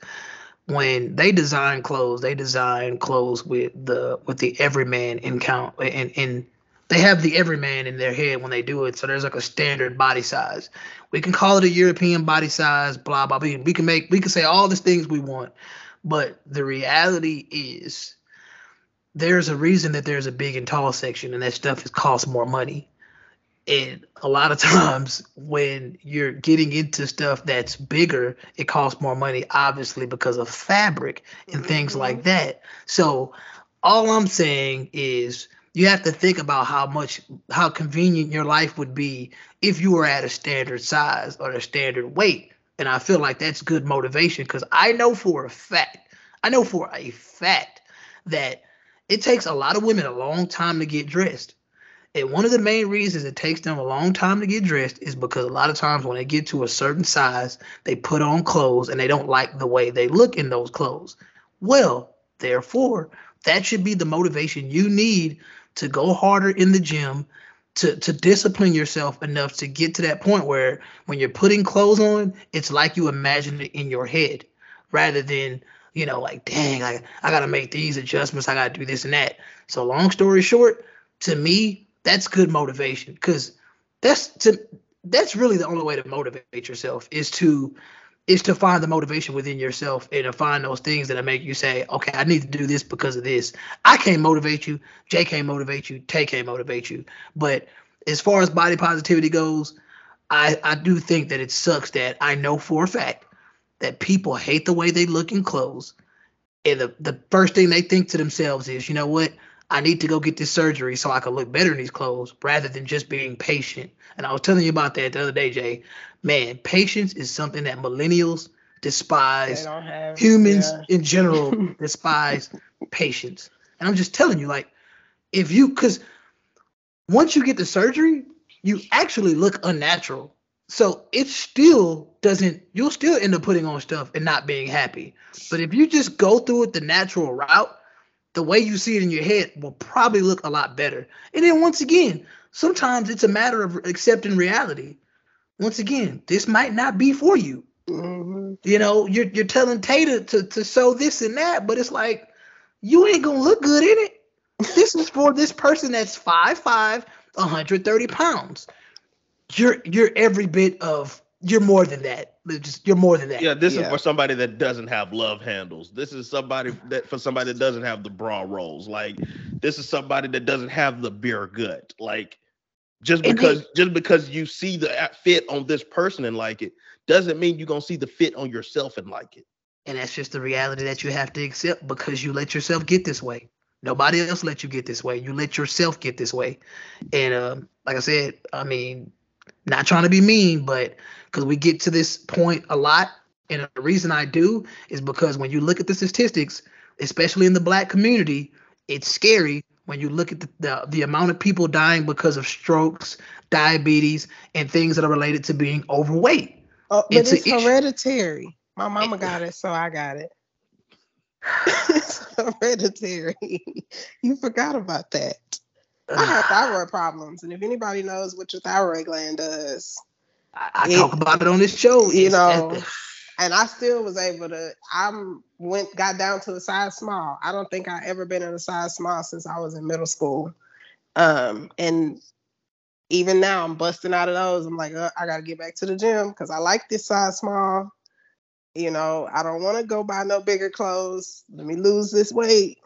Speaker 4: When they design clothes, they design clothes with the with the everyman in count, and and they have the everyman in their head when they do it. So there's like a standard body size. We can call it a European body size, blah blah. We, we can make we can say all these things we want, but the reality is there's a reason that there's a big and tall section and that stuff is costs more money. And a lot of times when you're getting into stuff that's bigger it costs more money obviously because of fabric and things
Speaker 5: Mhm.
Speaker 4: like that. So all i'm saying is you have to think about how much how convenient your life would be if you were at a standard size or a standard weight. And i feel like that's good motivation because i know for a fact i know for a fact that it takes a lot of women a long time to get dressed. And one of the main reasons it takes them a long time to get dressed is because a lot of times when they get to a certain size, they put on clothes and they don't like the way they look in those clothes. Well, therefore, that should be the motivation you need to go harder in the gym, to, to discipline yourself enough to get to that point where when you're putting clothes on, it's like you imagine it in your head rather than you know, like, dang, I, I gotta make these adjustments, I gotta do this and that. So long story short, to me, that's good motivation. Cause that's to that's really the only way to motivate yourself is to is to find the motivation within yourself and to find those things that make you say, okay, I need to do this because of this. I can't motivate you, Jay can't motivate you, Tay can't motivate you. But as far as body positivity goes, I, I do think that it sucks that I know for a fact that people hate the way they look in clothes. And the, the first thing they think to themselves is, you know what? I need to go get this surgery so I can look better in these clothes rather than just being patient. And I was telling you about that the other day, Jay. Man, patience is something that millennials despise.
Speaker 5: have
Speaker 4: Humans
Speaker 5: yeah.
Speaker 4: in general despise patience. And I'm just telling you, like, if you, because once you get the surgery, you actually look unnatural. So it still doesn't, you'll still end up putting on stuff and not being happy. But if you just go through it the natural route, the way you see it in your head will probably look a lot better. And then once again, sometimes it's a matter of accepting reality. Once again, this might not be for you.
Speaker 5: Mhm.
Speaker 4: You know, you're you're telling Tater to to sew this and that, but it's like you ain't gonna look good in it. This is for this person that's 5'5, 130 pounds. You're you're every bit of you're more than that. Just you're more than that.
Speaker 3: Yeah, this is for somebody that doesn't have love handles. This is somebody that for somebody that doesn't have the bra rolls. Like this is somebody that doesn't have the beer gut. Like just
Speaker 4: And
Speaker 3: because just because you see the fit on this person and like it doesn't mean you're gonna see the fit on yourself and like it.
Speaker 4: And that's just the reality that you have to accept because you let yourself get this way. Nobody else let you get this way. You let yourself get this way. And um, like I said, I mean, not trying to be mean, but because we get to this point a lot. And the reason I do is because when you look at the statistics, especially in the black community, it's scary when you look at the, the, the amount of people dying because of strokes, diabetes, and things that are related to being overweight.
Speaker 5: Oh, but
Speaker 4: It's
Speaker 5: it's,
Speaker 4: a issue.
Speaker 5: hereditary. My mama got it, so I got it. it's hereditary. you forgot about that. I have thyroid problems, and if anybody knows what your thyroid gland does,
Speaker 4: I, I
Speaker 5: It-
Speaker 4: talk about it on this show.
Speaker 5: you know, and I still was able to. I'm went got down to a size small. I don't think I ever been in a size small since I was in middle school. Um, and even now I'm busting out of those. I'm like, uh, I got to get back to the gym because I like this size small. You know, I don't want to go buy no bigger clothes. Let me lose this weight.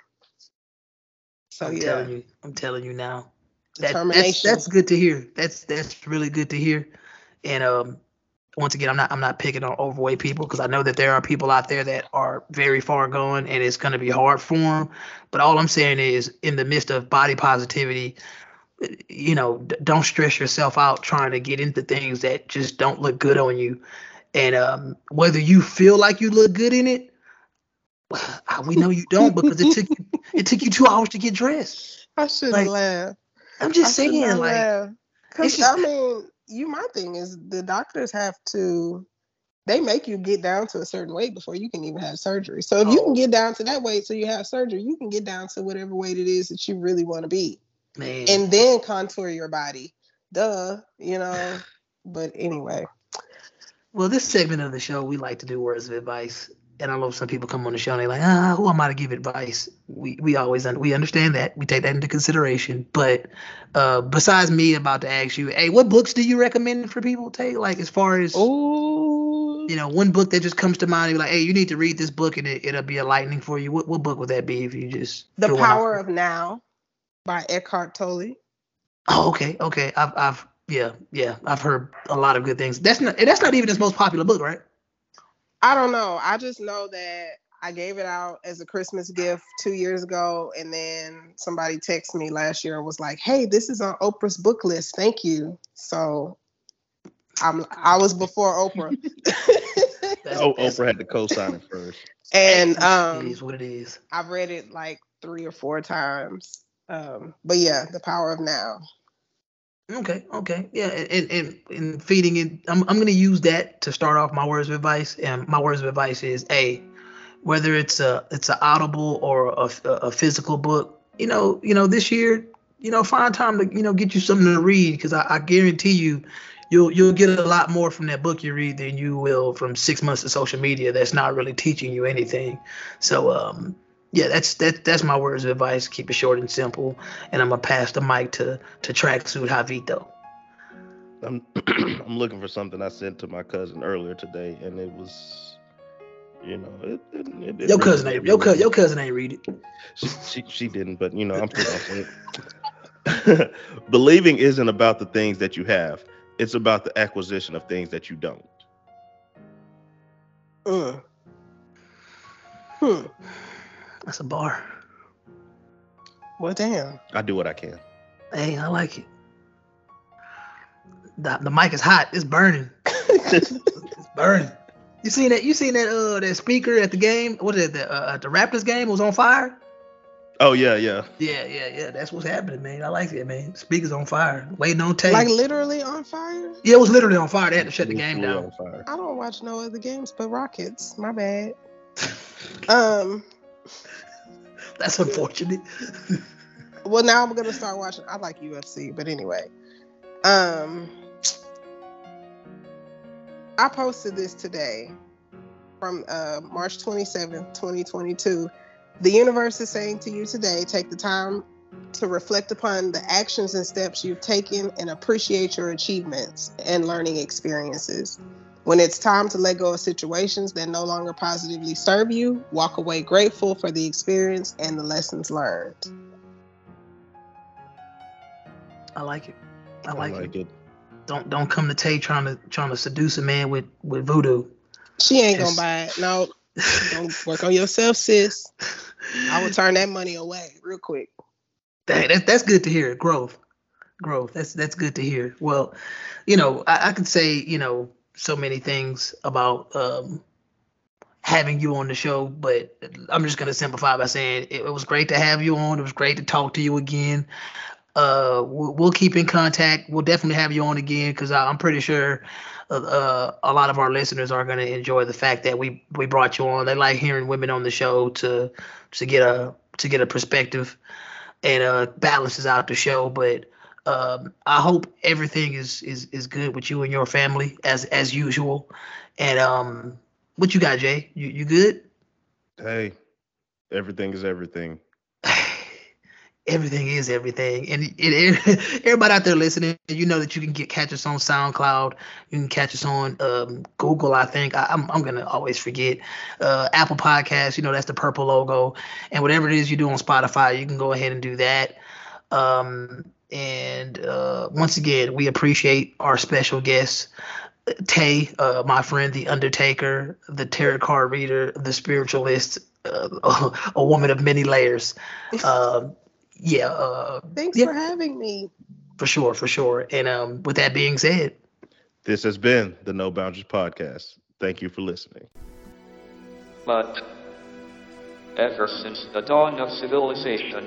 Speaker 5: So
Speaker 4: I'm
Speaker 5: yeah,
Speaker 4: telling you, I'm telling you now. That- that's, that's good to hear. That's that's really good to hear. And um, once again, I'm not I'm not picking on overweight people because I know that there are people out there that are very far gone and it's going to be hard for them. But all I'm saying is, in the midst of body positivity, you know, d- don't stress yourself out trying to get into things that just don't look good on you. And um, whether you feel like you look good in it, we know you don't because it took you, it took you two hours to get dressed.
Speaker 5: I shouldn't
Speaker 4: like,
Speaker 5: laugh.
Speaker 4: I'm just
Speaker 5: I
Speaker 4: saying, like.
Speaker 5: laugh. 'Cause,
Speaker 4: just-
Speaker 5: I mean, you. My thing is the doctors have to. They make you get down to a certain weight before you can even have surgery. So if you
Speaker 4: Oh.
Speaker 5: can get down to that weight, so you have surgery, you can get down to whatever weight it is that you really want to be,
Speaker 4: Man,
Speaker 5: and then contour your body. Duh, you know. But anyway,
Speaker 4: well, this segment of the show, we like to do words of advice. And I know some people come on the show and they're like, ah, who am I to give advice? We we always un- we understand that. We take that into consideration. But uh, besides me about to ask you, hey, what books do you recommend for people to take? Like as far as
Speaker 5: oh,
Speaker 4: you know, one book that just comes to mind, you're like, hey, you need to read this book and it, it'll be enlightening for you. What what book would that be if you just
Speaker 5: The
Speaker 4: threw one out
Speaker 5: Power of Now by Eckhart Tolle.
Speaker 4: Oh, okay, okay. I've I've yeah, yeah. I've heard a lot of good things. That's not that's not even his most popular book, right?
Speaker 5: I don't know. I just know that I gave it out as a Christmas gift two years ago, and then somebody texted me last year and was like, "Hey, this is on Oprah's book list. Thank you." So I'm I was before Oprah,
Speaker 3: Oh, Oprah had to co-sign it first.
Speaker 5: and
Speaker 4: it
Speaker 5: um,
Speaker 4: is what it is.
Speaker 5: I've read it like three or four times. Um, but yeah, The Power of Now.
Speaker 4: Okay, okay, yeah, and and, and feeding it. I'm I'm gonna use that to start off my words of advice, and my words of advice is a, whether it's a it's a audible or a, a physical book. You know, you know, this year, you know, find time to you know get you something to read because I, I guarantee you, you'll you'll get a lot more from that book you read than you will from six months of social media that's not really teaching you anything. So um, yeah, that's that that's my words of advice. Keep it short and simple, and I'm gonna pass the mic to to Tracksuit Javito.
Speaker 3: I'm I'm looking for something I sent to my cousin earlier today, and it was, you know, it, it, it, it
Speaker 4: Your cousin
Speaker 3: made
Speaker 4: ain't your cousin your cousin ain't read it.
Speaker 3: She, she she didn't, but you know, I'm still gonna it. Believing isn't about the things that you have; it's about the acquisition of things that you don't.
Speaker 5: Mm. Hmm.
Speaker 4: That's a bar.
Speaker 5: Well, damn.
Speaker 3: I do what I can.
Speaker 4: Hey, I like it. The, the mic is hot. It's burning. It's burning. You seen that? You seen that? Uh, that speaker at the game? What is it? The, uh, at the Raptors game was on fire.
Speaker 3: Oh yeah, yeah.
Speaker 4: Yeah, yeah, yeah. That's what's happening, man. I like it, man. Speaker's on fire. Waiting on tape.
Speaker 5: Like literally on fire.
Speaker 4: yeah, it was literally on fire. They had to shut the game down.
Speaker 5: I don't watch no other games but Rockets. My bad. Um.
Speaker 4: That's unfortunate.
Speaker 5: Well, now I'm gonna start watching. I like UFC, but anyway. Um. I posted this today from uh, March 27th, 2022. The universe is saying to you today take the time to reflect upon the actions and steps you've taken and appreciate your achievements and learning experiences. When it's time to let go of situations that no longer positively serve you, walk away grateful for the experience and the lessons learned.
Speaker 4: I like it. I
Speaker 3: I
Speaker 4: like,
Speaker 3: like
Speaker 4: it.
Speaker 3: it.
Speaker 4: Don't don't come to Tay trying to trying to seduce a man with with voodoo.
Speaker 5: She ain't
Speaker 4: Yes.
Speaker 5: gonna buy it. No, don't work on yourself, sis. I will turn that money away real quick.
Speaker 4: Dang, that, that's good to hear. Growth, growth. That's that's good to hear. Well, you know, I, I could say you know so many things about um, having you on the show, but I'm just gonna simplify by saying it, it was great to have you on. It was great to talk to you again. Uh, we'll, we'll keep in contact. We'll definitely have you on again because I'm pretty sure uh, uh, a lot of our listeners are going to enjoy the fact that we we brought you on. They like hearing women on the show to to get a to get a perspective and uh, balances out the show. But um, I hope everything is is is good with you and your family as as usual. And um, what you got, Jay? You you good?
Speaker 3: Hey, everything is everything.
Speaker 4: everything is everything. And it, it, everybody out there listening, you know that you can get catch us on SoundCloud. You can catch us on um, Google. I think I, am I'm, I'm gonna always forget uh, Apple Podcasts. You know that's the purple logo. And whatever it is you do on Spotify, you can go ahead and do that. Um, and uh, once again, we appreciate our special guests. Tay, uh, my friend, the Undertaker, the tarot card reader, the spiritualist, uh, a woman of many layers. Um, yeah. Uh,
Speaker 5: Thanks
Speaker 4: yeah,
Speaker 5: for having me.
Speaker 4: for sure, for sure. And um, with that being said,
Speaker 3: This has been the No Boundaries Podcast. Thank you for listening.
Speaker 6: But ever since the dawn of civilization,